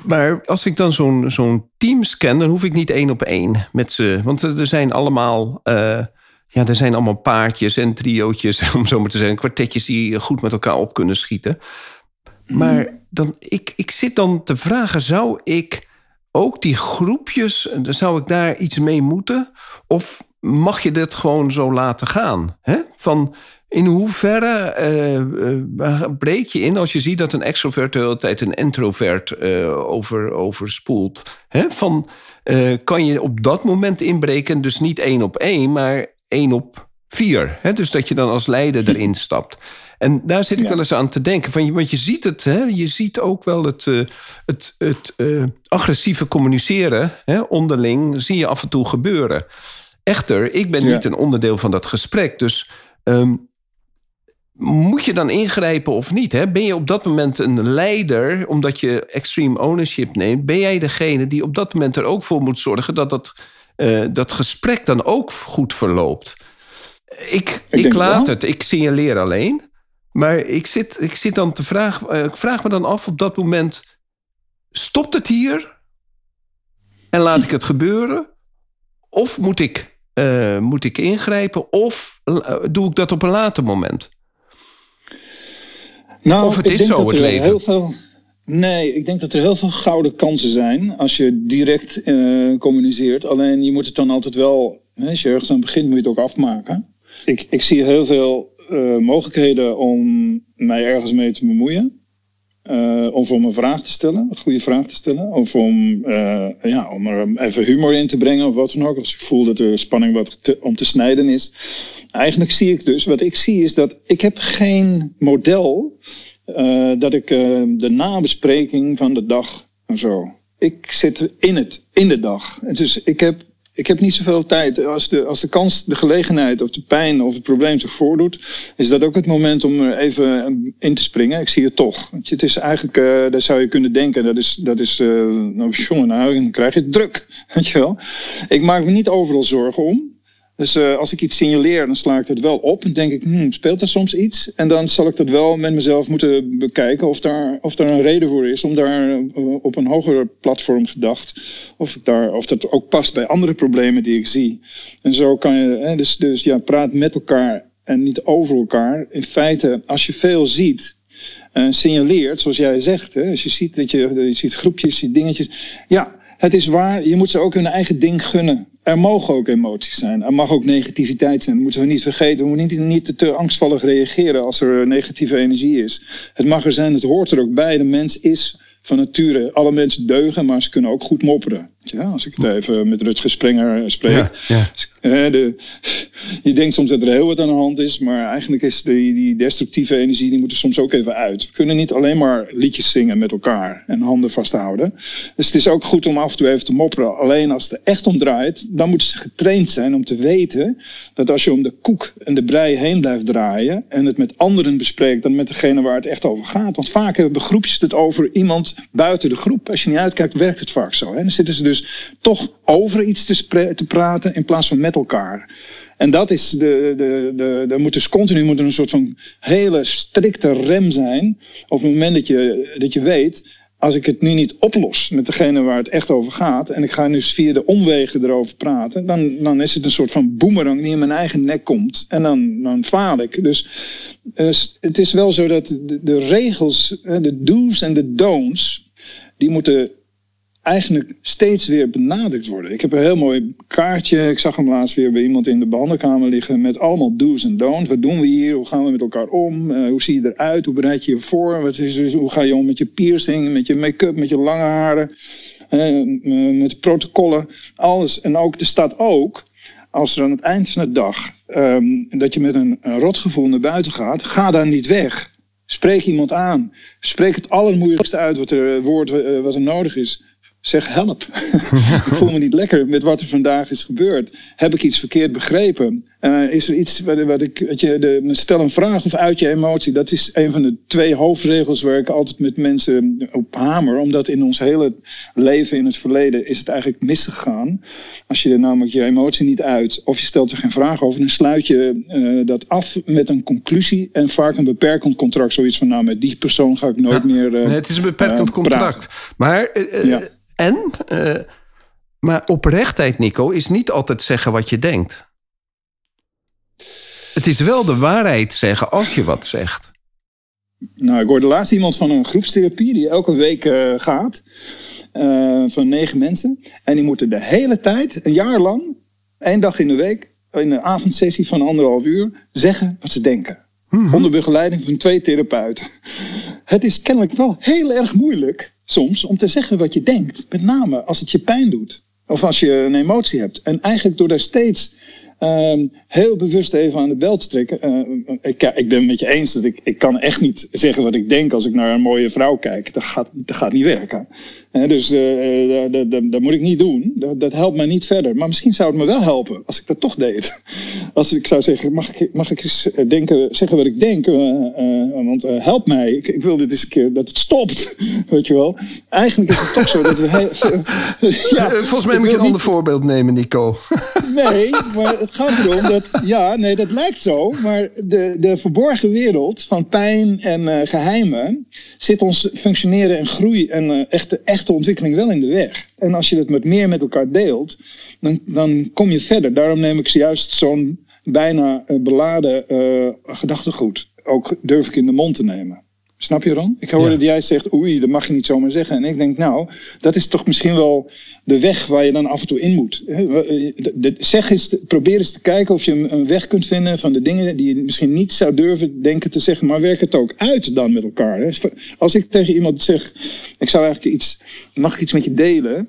Maar als ik dan zo'n zo'n team scan, dan hoef ik niet één op één met ze. Want er zijn allemaal. Uh, ja, er zijn allemaal paardjes en triootjes, om zo maar te zeggen, kwartetjes die goed met elkaar op kunnen schieten. Maar dan, ik, ik zit dan te vragen: zou ik ook die groepjes, zou ik daar iets mee moeten? Of mag je dit gewoon zo laten gaan? Hè? Van in hoeverre uh, breek je in als je ziet dat een extrovert de hele tijd een introvert uh, over, overspoelt? Hè? Van, kan je op dat moment inbreken, dus niet één op één, maar één op vier? Hè? Dus dat je dan als leider erin stapt. En daar zit ik wel eens aan te denken. Van, want je ziet het, hè? je ziet ook wel het, uh, het, het uh, agressieve communiceren hè? onderling, zie je af en toe gebeuren. Echter, ik ben niet een onderdeel van dat gesprek. Dus um, moet je dan ingrijpen of niet? Hè? Ben je op dat moment een leider, omdat je extreme ownership neemt? Ben jij degene die op dat moment er ook voor moet zorgen dat dat, uh, dat gesprek dan ook goed verloopt? Ik, ik, ik laat het, ik signaleer alleen. Maar ik zit, ik zit dan te vragen, eh, ik vraag me dan af op dat moment: stopt het hier en laat ik het gebeuren? Of moet ik, uh, moet ik ingrijpen? Of uh, doe ik dat op een later moment?
Nou, of het is zo, het leven. Heel veel, nee, ik denk dat er heel veel gouden kansen zijn als je direct uh, communiceert. Alleen je moet het dan altijd wel, als je ergens aan begint, moet je het ook afmaken. Ik, ik zie heel veel uh, mogelijkheden om mij ergens mee te bemoeien. Uh, of om een vraag te stellen, een goede vraag te stellen. Of om, uh, ja, om er even humor in te brengen of wat dan ook. Als ik voel dat de spanning wat om te snijden is. Eigenlijk zie ik dus, wat ik zie is dat ik heb geen model uh, dat ik de nabespreking van de dag en zo. Ik zit in het, in de dag. Dus ik heb ik heb niet zoveel tijd. Als de, als de kans, de gelegenheid of de pijn of het probleem zich voordoet, is dat ook het moment om er even in te springen. Ik zie het toch. Het is eigenlijk, uh, daar zou je kunnen denken, dat is, dat is uh, nou jongen, nou, dan krijg je druk. Weet je wel? Ik maak me niet overal zorgen om. Dus uh, als ik iets signaleer, dan sla ik het wel op. En denk ik, hmm, speelt er soms iets? En dan zal ik dat wel met mezelf moeten bekijken of daar, of daar een reden voor is. Om daar uh, op een hoger platform gedacht. Of, ik daar, of dat ook past bij andere problemen die ik zie. En zo kan je, hè, dus, dus ja, praat met elkaar en niet over elkaar. In feite, als je veel ziet, en signaleert, zoals jij zegt. Hè, als je ziet dat je, je ziet groepjes, je dingetjes. Ja, het is waar, je moet ze ook hun eigen ding gunnen. Er mogen ook emoties zijn. Er mag ook negativiteit zijn. Dat moeten we niet vergeten. We moeten niet, niet te angstvallig reageren als er negatieve energie is. Het mag er zijn, het hoort er ook bij. De mens is van nature, alle mensen deugen, maar ze kunnen ook goed mopperen. Ja, als ik het even met Rutger Sprenger spreek. Ja, ja. De, je denkt soms dat er heel wat aan de hand is, maar eigenlijk is die, die destructieve energie, die moet er soms ook even uit. We kunnen niet alleen maar liedjes zingen met elkaar en handen vasthouden. Dus het is ook goed om af en toe even te mopperen. Alleen als het er echt om draait, dan moeten ze getraind zijn om te weten dat als je om de koek en de brei heen blijft draaien en het met anderen bespreekt dan met degene waar het echt over gaat. Want vaak hebben groepjes het over iemand buiten de groep. Als je niet uitkijkt, werkt het vaak zo. Hè? Dan zitten ze dus toch over iets te, te praten in plaats van met elkaar. En dat is de, de, de, de moet dus continu moet er een soort van hele strikte rem zijn. Op het moment dat je, dat je weet, als ik het nu niet oplos met degene waar het echt over gaat. En ik ga nu via de omwegen erover praten. Dan, dan is het een soort van boemerang die in mijn eigen nek komt. En dan, dan faal ik. Dus, dus het is wel zo dat de, de regels, de do's en de don'ts. Die moeten eigenlijk steeds weer benadrukt worden. Ik heb een heel mooi kaartje. Ik zag hem laatst weer bij iemand in de behandelkamer liggen met allemaal do's en don'ts. Wat doen we hier? Hoe gaan we met elkaar om? Uh, hoe zie je eruit? Hoe bereid je je voor? Wat is, hoe ga je om met je piercing, met je make-up, met je lange haren? Uh, met protocollen, alles. En ook, er staat ook, als er aan het eind van de dag um, dat je met een, rotgevoel naar buiten gaat, ga daar niet weg. Spreek iemand aan. Spreek het allermoeilijkste uit wat er, woord wat er nodig is zeg help. ik voel me niet lekker met wat er vandaag is gebeurd. Heb ik iets verkeerd begrepen? Uh, is er iets wat, wat ik, wat je, de, stel een vraag of uit je emotie. Dat is een van de twee hoofdregels waar ik altijd met mensen op hamer. Omdat in ons hele leven in het verleden is het eigenlijk misgegaan. Als je er namelijk je emotie niet uit of je stelt er geen vraag over, dan sluit je uh, dat af met een conclusie en vaak een beperkend contract. Zoiets van, nou, met die persoon ga ik nooit meer. Uh,
nee, het is een beperkend contract. Maar. Ja. En, uh, maar oprechtheid, Nico, is niet altijd zeggen wat je denkt. Het is wel de waarheid zeggen als je wat zegt.
Nou, ik hoorde laatst iemand van een groepstherapie die elke week uh, gaat. Uh, van negen mensen. En die moeten de hele tijd, een jaar lang, één dag in de week, in een avondsessie van anderhalf uur, zeggen wat ze denken. Mm Onder begeleiding van twee therapeuten. Het is kennelijk wel heel erg moeilijk soms om te zeggen wat je denkt. Met name als het je pijn doet. Of als je een emotie hebt. En eigenlijk door daar steeds uh, heel bewust even aan de bel te trekken. Uh, ik, ik ben het met je eens dat ik, ik kan echt niet zeggen wat ik denk als ik naar een mooie vrouw kijk. Dat gaat, dat gaat niet werken dus uh, dat, dat, dat, moet ik niet doen. Dat, dat, helpt mij niet verder. Maar misschien zou het me wel helpen als ik dat toch deed. Als ik zou zeggen, mag ik, mag ik eens denken, zeggen wat ik denk? Uh, uh, want help mij. Ik, ik, wil dit eens een keer dat het stopt. Weet je wel. Eigenlijk is het toch zo dat we...
ja, Volgens mij moet je een ander voorbeeld nemen, Nico.
nee, maar het gaat erom dat... Ja, nee, dat lijkt zo. Maar de, de verborgen wereld van pijn en geheimen... zit ons functioneren en groei en echte, echte ontwikkeling wel in de weg. En als je het met meer met elkaar deelt, dan, dan kom je verder. Daarom neem ik juist zo'n bijna uh, beladen uh, gedachtegoed. Ook durf ik in de mond te nemen. Snap je Ron? Ik hoorde dat jij zegt, oei, dat mag je niet zomaar zeggen. En ik denk, nou, dat is toch misschien wel de weg waar je dan af en toe in moet. zeg eens, probeer eens te kijken of je een weg kunt vinden van de dingen die je misschien niet zou durven denken te zeggen. Maar werk het ook uit dan met elkaar. Als ik tegen iemand zeg, ik zou eigenlijk iets, mag ik iets met je delen?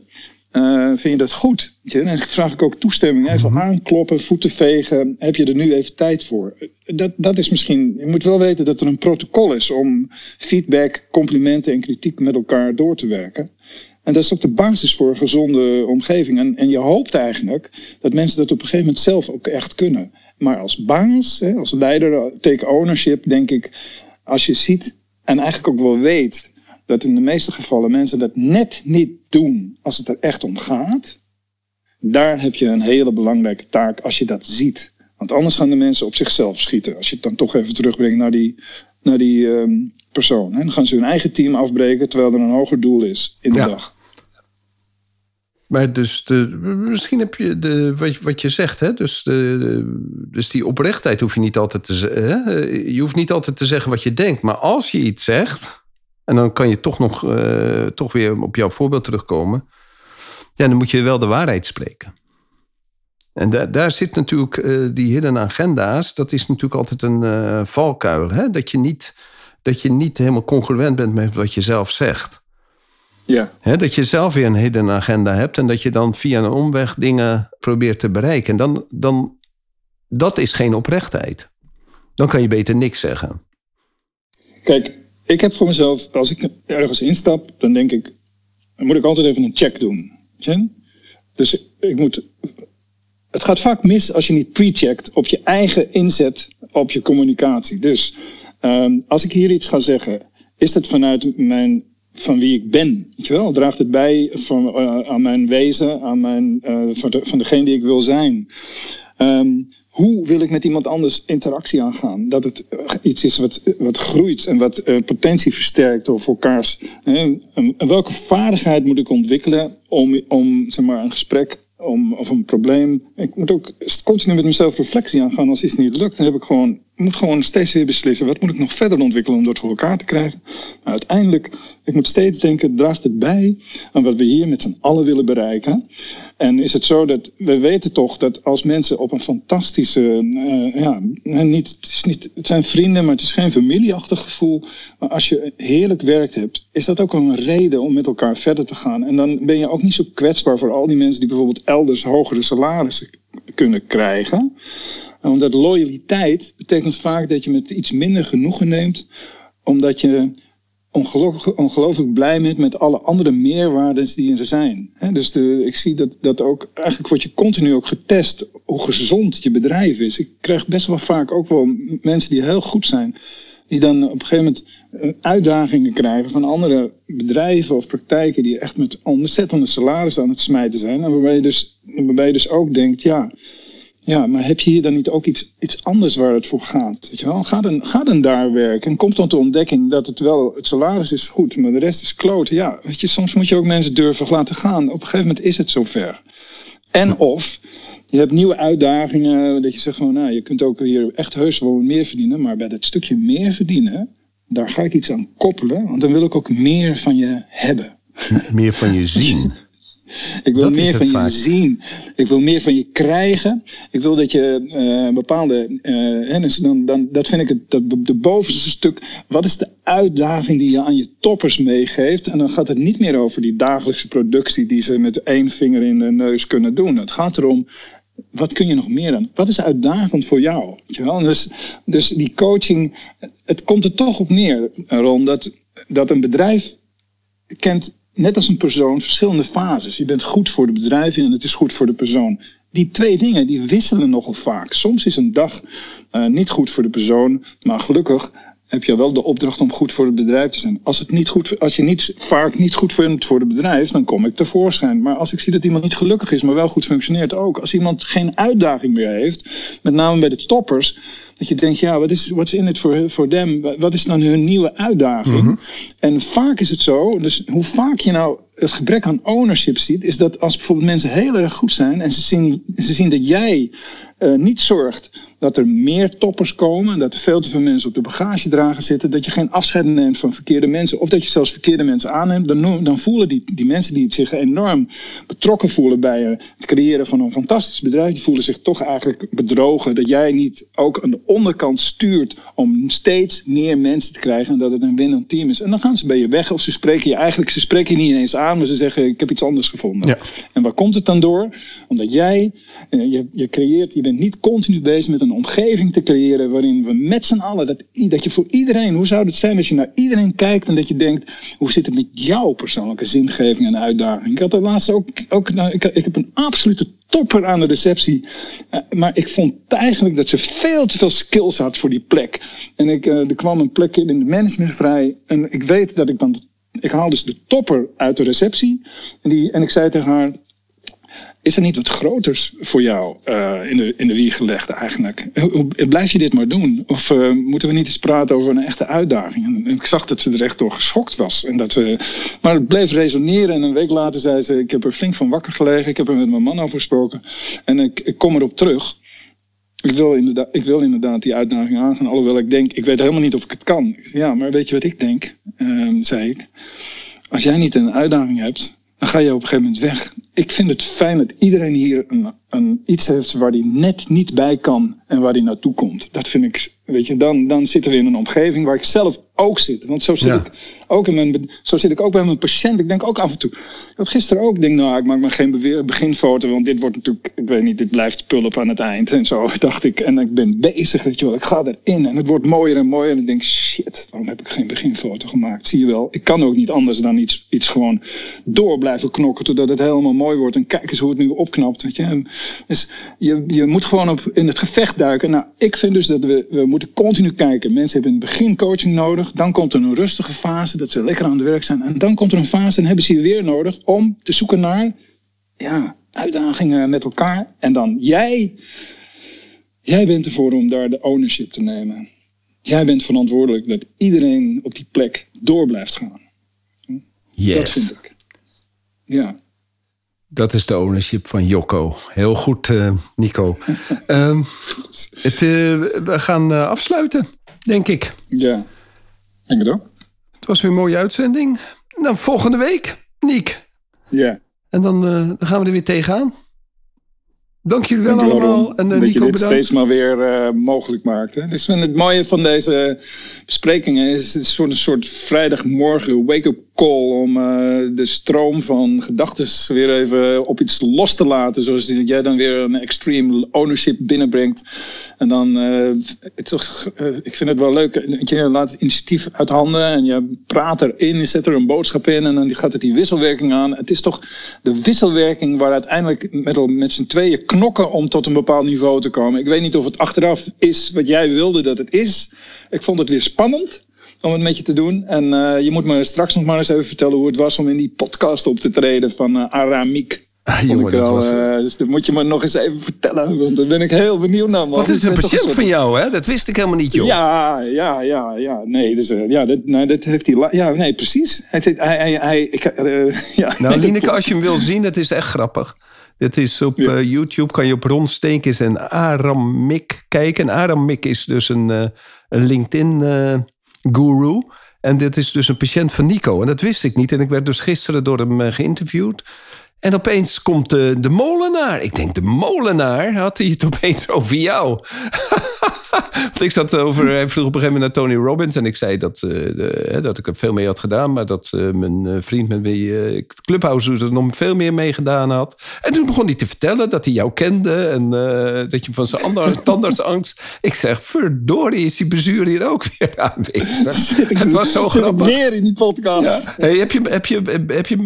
Uh, vind je dat goed? En dan vraag ik ook toestemming. Even mhm. aankloppen, voeten vegen. Heb je er nu even tijd voor? Dat, dat is misschien. Je moet wel weten dat er een protocol is om feedback, complimenten en kritiek met elkaar door te werken. En dat is ook de basis voor een gezonde omgeving. En, en je hoopt eigenlijk dat mensen dat op een gegeven moment zelf ook echt kunnen. Maar als baas, als leider, take ownership, denk ik, als je ziet en eigenlijk ook wel weet dat in de meeste gevallen mensen dat net niet doen als het er echt om gaat. Daar heb je een hele belangrijke taak als je dat ziet. Want anders gaan de mensen op zichzelf schieten. Als je het dan toch even terugbrengt naar die, naar die um, persoon. En dan gaan ze hun eigen team afbreken terwijl er een hoger doel is in de dag.
Maar dus de, misschien heb je de, wat, wat je zegt, hè? Dus, de, dus die oprechtheid hoef je niet altijd te zeggen. Je hoeft niet altijd te zeggen wat je denkt. Maar als je iets zegt, en dan kan je toch nog uh, toch weer op jouw voorbeeld terugkomen. Ja, dan moet je wel de waarheid spreken. En da daar zit natuurlijk uh, die hidden agenda's. Dat is natuurlijk altijd een uh, valkuil. Hè? Dat, je niet, dat je niet helemaal congruent bent met wat je zelf zegt. Ja. dat je zelf weer een hidden agenda hebt en dat je dan via een omweg dingen probeert te bereiken. En dan, dan, dat is geen oprechtheid. Dan kan je beter niks zeggen.
Kijk, ik heb voor mezelf, als ik ergens instap, dan denk ik, dan moet ik altijd even een check doen. Dus ik moet. Het gaat vaak mis als je niet pre-checkt op je eigen inzet op je communicatie. Dus ehm, als ik hier iets ga zeggen, is dat vanuit mijn van wie ik ben. Weet wel? Draagt het bij van, uh, aan mijn wezen, aan mijn, uh, van, de, van degene die ik wil zijn. Um, hoe wil ik met iemand anders interactie aangaan? Dat het eh, iets is wat, wat groeit en wat uh, potentie versterkt of elkaars. Hè? En welke vaardigheid moet ik ontwikkelen om, om zeg maar, een gesprek om, of een probleem. Ik moet ook continu met mezelf reflectie aangaan. Als iets niet lukt, dan heb ik gewoon, moet gewoon steeds weer beslissen. Wat moet ik nog verder ontwikkelen om dat voor elkaar te krijgen? Uiteindelijk, ik moet steeds denken, draagt het bij aan wat we hier met z'n allen willen bereiken? En is het zo dat we weten toch dat als mensen op een fantastische, uh, ja, niet, het, is niet, het zijn vrienden, maar het is geen familieachtig gevoel. Maar als je heerlijk werkt hebt, is dat ook een reden om met elkaar verder te gaan. En dan ben je ook niet zo kwetsbaar voor al die mensen die bijvoorbeeld elders hogere salarissen kunnen krijgen. Omdat loyaliteit betekent vaak dat je met iets minder genoegen neemt, omdat je ongelooflijk, ongelooflijk blij bent met alle andere meerwaarden die er zijn. dus de, ik zie dat, dat ook, eigenlijk word je continu ook getest hoe gezond je bedrijf is. Ik krijg best wel vaak ook wel mensen die heel goed zijn, die dan op een gegeven moment eh, uitdagingen krijgen van andere bedrijven of praktijken die echt met ontzettende salaris aan het smijten zijn. En waarbij je dus, waarbij je dus ook denkt, ja, ja, maar heb je hier dan niet ook iets, iets anders waar het voor gaat? Weet je wel? Ga, dan, ga dan daar werken en kom dan de ontdekking dat het wel, het salaris is goed, maar de rest is kloten. Ja, weet je, soms moet je ook mensen durven laten gaan. Op een gegeven moment is het zover. En of je hebt nieuwe uitdagingen, dat je zegt van, nou, je kunt ook hier echt heus wel meer verdienen, maar bij dat stukje meer verdienen, daar ga ik iets aan koppelen, want dan wil ik ook meer van je hebben.
Meer van je zien.
Ik wil meer van je zien. Ik wil meer van je krijgen. Ik wil dat je uh, bepaalde. Uh, dus dan, dan, dat vind ik het de, de bovenste stuk. Wat is de uitdaging die je aan je toppers meegeeft? En dan gaat het niet meer over die dagelijkse productie die ze met één vinger in de neus kunnen doen. Het gaat erom. Wat kun je nog meer dan? Wat is uitdagend voor jou? Weet je wel? Dus, dus die coaching, het komt er toch op neer, Ron, dat, dat een bedrijf kent net als een persoon verschillende fases. Je bent goed voor de bedrijven en het is goed voor de persoon. Die twee dingen die wisselen nogal vaak. Soms is een dag uh, niet goed voor de persoon, maar gelukkig heb je wel de opdracht om goed voor het bedrijf te zijn. Als, het niet goed, als je niet, vaak niet goed vindt voor het bedrijf, dan kom ik tevoorschijn. Maar als ik zie dat iemand niet gelukkig is, maar wel goed functioneert ook. Als iemand geen uitdaging meer heeft, met name bij de toppers, dat je denkt, ja, wat is what's in it for, for them? Wat is dan hun nieuwe uitdaging? Mhm. En vaak is het zo, dus hoe vaak je nou het gebrek aan ownership ziet, is dat als bijvoorbeeld mensen heel erg goed zijn en ze zien, ze zien dat jij uh, niet zorgt dat er meer toppers komen, dat er veel te veel mensen op de bagagedrager zitten, dat je geen afscheid neemt van verkeerde mensen, of dat je zelfs verkeerde mensen aanneemt, dan, dan voelen die, die mensen die zich enorm betrokken voelen bij het creëren van een fantastisch bedrijf, die voelen zich toch eigenlijk bedrogen dat jij niet ook aan de onderkant stuurt om steeds meer mensen te krijgen en dat het een winnend team is. En dan gaan ze bij je weg of ze spreken je eigenlijk, ze spreken je niet eens aan, maar ze zeggen ik heb iets anders gevonden. Ja. En waar komt het dan door? Omdat jij, eh, je, je creëert, je bent niet continu bezig met een omgeving te creëren waarin we met z'n allen, dat, dat je voor iedereen, hoe zou het zijn als je naar iedereen kijkt en dat je denkt, hoe zit het met jouw persoonlijke zingeving en uitdaging? Ik had de laatste ook, ook nou, ik, ik heb een absolute topper aan de receptie. Uh, maar ik vond eigenlijk dat ze veel te veel skills had voor die plek. En ik, uh, er kwam een plek in, de management vrij. En ik weet dat ik dan. Ik haal dus de topper uit de receptie. En, die, en ik zei tegen haar: is er niet wat groters voor jou uh, in, de, in de wieg gelegd eigenlijk? Blijf je dit maar doen? Of uh, moeten we niet eens praten over een echte uitdaging? En, ik zag dat ze er echt door geschokt was. En dat ze, maar het bleef resoneren en een week later zei ze... ik heb er flink van wakker gelegen, ik heb er met mijn man over gesproken... en ik, ik kom erop terug. Ik wil, inderdaad, ik wil inderdaad die uitdaging aangaan, alhoewel ik denk... ik weet helemaal niet of ik het kan. Ja, maar weet je wat ik denk? Uh, zei ik. Als jij niet een uitdaging hebt dan ga je op een gegeven moment weg. Ik vind het fijn dat iedereen hier een, een, iets heeft waar hij net niet bij kan en waar hij naartoe komt. Dat vind ik, weet je, dan, dan zitten we in een omgeving waar ik zelf ook zit. Want zo zit, ik, ook in mijn, zo zit ik ook bij mijn patiënt. Ik denk ook af en toe. Ik had gisteren ook denk, nou, ik maak maar geen beginfoto, want dit wordt natuurlijk, ik weet niet, dit blijft pulp aan het eind en zo, dacht ik. En ik ben bezig, weet je wel, ik ga erin en het wordt mooier en mooier. En ik denk, shit, waarom heb ik geen beginfoto gemaakt? Zie je wel, ik kan ook niet anders dan iets, iets gewoon door blijven knokken totdat het helemaal mooi wordt. En kijk eens hoe het nu opknapt, weet je. Dus je, je moet gewoon op, in het gevecht duiken. Nou, ik vind dus dat we, we moeten continu kijken. Mensen hebben in het begin coaching nodig, dan komt er een rustige fase, dat ze lekker aan het werk zijn. En dan komt er een fase en hebben ze je weer nodig om te zoeken naar ja, uitdagingen met elkaar. En dan jij, jij bent ervoor om daar de ownership te nemen. Jij bent verantwoordelijk dat iedereen op die plek door blijft gaan.
Yes.
Dat vind ik. Ja.
Dat is de ownership van Jocko. Heel goed, uh, Nico. um, het, uh, we gaan uh, afsluiten, denk ik.
Ja, denk het ook.
Het was weer een mooie uitzending. Nou, volgende week, Niek.
Ja.
En dan, dan gaan we er weer tegenaan. Dank jullie wel allemaal.
En uh, Nico, je dit steeds maar weer uh, mogelijk maakt. Hè? Dus het mooie van deze besprekingen is het is een soort vrijdagmorgen wake-up call om uh, de stroom van gedachten weer even op iets los te laten. Zoals jij dan weer een extreme ownership binnenbrengt. En dan, het toch, ik vind het wel leuk. Je laat het initiatief uit handen en je praat erin, je zet er een boodschap in en dan gaat het die wisselwerking aan. Het is toch de wisselwerking waar uiteindelijk met, met z'n tweeën knokken om tot een bepaald niveau te komen. Ik weet niet of het achteraf is wat jij wilde dat het is. Ik vond het weer spannend om het met je te doen. En uh, je moet me straks nog maar eens even vertellen hoe het was om in die podcast op te treden van Aramik.
Ah, jongen, dat was...
uh, dus dat moet je me nog eens even vertellen. Want daar ben ik heel benieuwd naar. Man.
Wat is een patiënt soort... van jou, hè? Dat wist ik helemaal niet, joh.
Ja, ja, ja, ja. Nee, dus, uh, ja, dat, nou, dat heeft hij... Ja, nee, precies. Hij, hij, hij, ik, uh, ja,
nou, Lineke, als je hem wil zien, het is echt grappig. Het is op ja. YouTube, kan je op Ron Steenkis en Aram Mik kijken. En Aram Mik is dus een, een LinkedIn-guru. En dit is dus een patiënt van Nico. En dat wist ik niet. En ik werd dus gisteren door hem geïnterviewd. En opeens komt de, de molenaar. Ik denk, de molenaar? Had hij het opeens over jou? Want ik zat over, hij vroeg op een gegeven moment naar Tony Robbins. En ik zei dat, uh, de, dat ik er veel mee had gedaan. Maar dat uh, mijn vriend met wie ik Clubhouse er nog veel meer mee gedaan had. En toen begon hij te vertellen dat hij jou kende. En dat je van zijn andere tandartsangst. Ik zeg, verdorie, is die bezuur hier ook weer aanwezig. Het was zo grappig.
meer in die podcast.
Ja. Hey, heb je, heb je, heb je,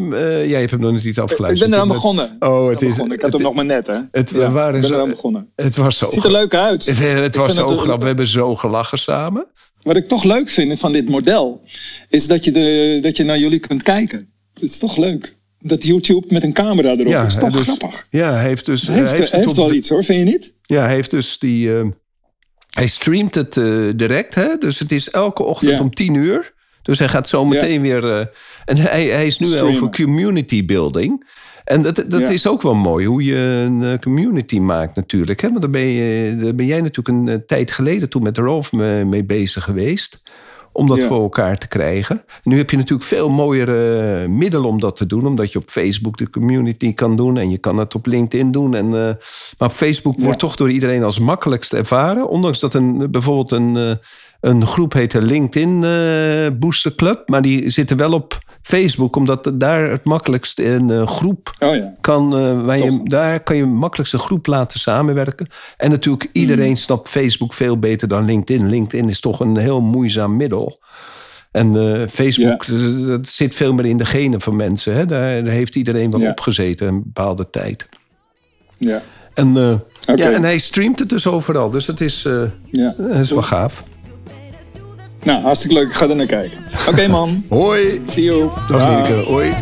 jij hebt hem nog niet afgeluisterd.
Ik ben eraan begonnen.
Oh, het is,
begonnen. Ik had hem nog maar net, hè.
Het, ja, waren
ik ben
zo,
eraan begonnen.
Het was zo.
ziet er leuk uit.
Het, het was zo grappig. We hebben zo gelachen samen.
Wat ik toch leuk vind van dit model, is dat je, de, dat je naar jullie kunt kijken. Het is toch leuk. Dat YouTube met een camera erop ja, is toch
dus,
grappig.
Ja, hij heeft dus...
Hij heeft, wel iets hoor, vind je niet?
Ja, hij heeft dus die... Uh, hij streamt het uh, direct, hè? dus het is elke ochtend ja. om tien uur. Dus hij gaat zo meteen ja. weer... Uh, en hij, hij is nu Streamen. over community building. En dat, dat ja. is ook wel mooi, hoe je een community maakt natuurlijk. Hè? Want daar ben, je, daar ben jij natuurlijk een, een tijd geleden toen met Rolf mee, mee bezig geweest. Om dat ja. voor elkaar te krijgen. Nu heb je natuurlijk veel mooiere middelen om dat te doen. Omdat je op Facebook de community kan doen. En je kan het op LinkedIn doen. En, uh, maar op Facebook ja. wordt toch door iedereen als makkelijkst ervaren. Ondanks dat een, bijvoorbeeld een, uh, een groep heet de LinkedIn Booster Club. Maar die zitten wel op Facebook, omdat daar het makkelijkst een uh, groep
oh ja.
kan, uh, waar je, daar kan je makkelijkst een groep laten samenwerken. En natuurlijk, iedereen mm. snapt Facebook veel beter dan LinkedIn. LinkedIn is toch een heel moeizaam middel. En uh, Facebook, dat zit veel meer in de genen van mensen. Hè? Daar, daar heeft iedereen wel op gezeten een bepaalde tijd.
Ja.
En, okay. ja, en hij streamt het dus overal. Dus dat is,
ja.
is wel gaaf.
Nou, hartstikke leuk. Ik ga er naar kijken. Oké, okay, man.
Hoi.
See you.
Dag, Nienke. Hoi.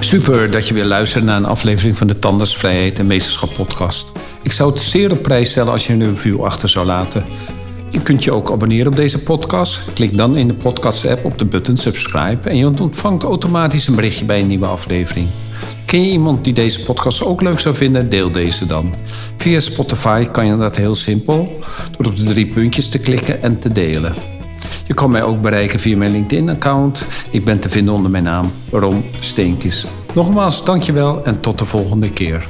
Super dat je weer luistert naar een aflevering van de Tandartsvrijheid en Meesterschap podcast. Ik zou het zeer op prijs stellen als je een review achter zou laten. Je kunt je ook abonneren op deze podcast. Klik dan in de podcast-app op de button subscribe... en je ontvangt automatisch een berichtje bij een nieuwe aflevering. Ken je iemand die deze podcast ook leuk zou vinden? Deel deze dan. Via Spotify kan je dat heel simpel... door op de drie puntjes te klikken en te delen. Je kan mij ook bereiken via mijn LinkedIn-account. Ik ben te vinden onder mijn naam Ron Steenkis. Nogmaals, dankjewel en tot de volgende keer.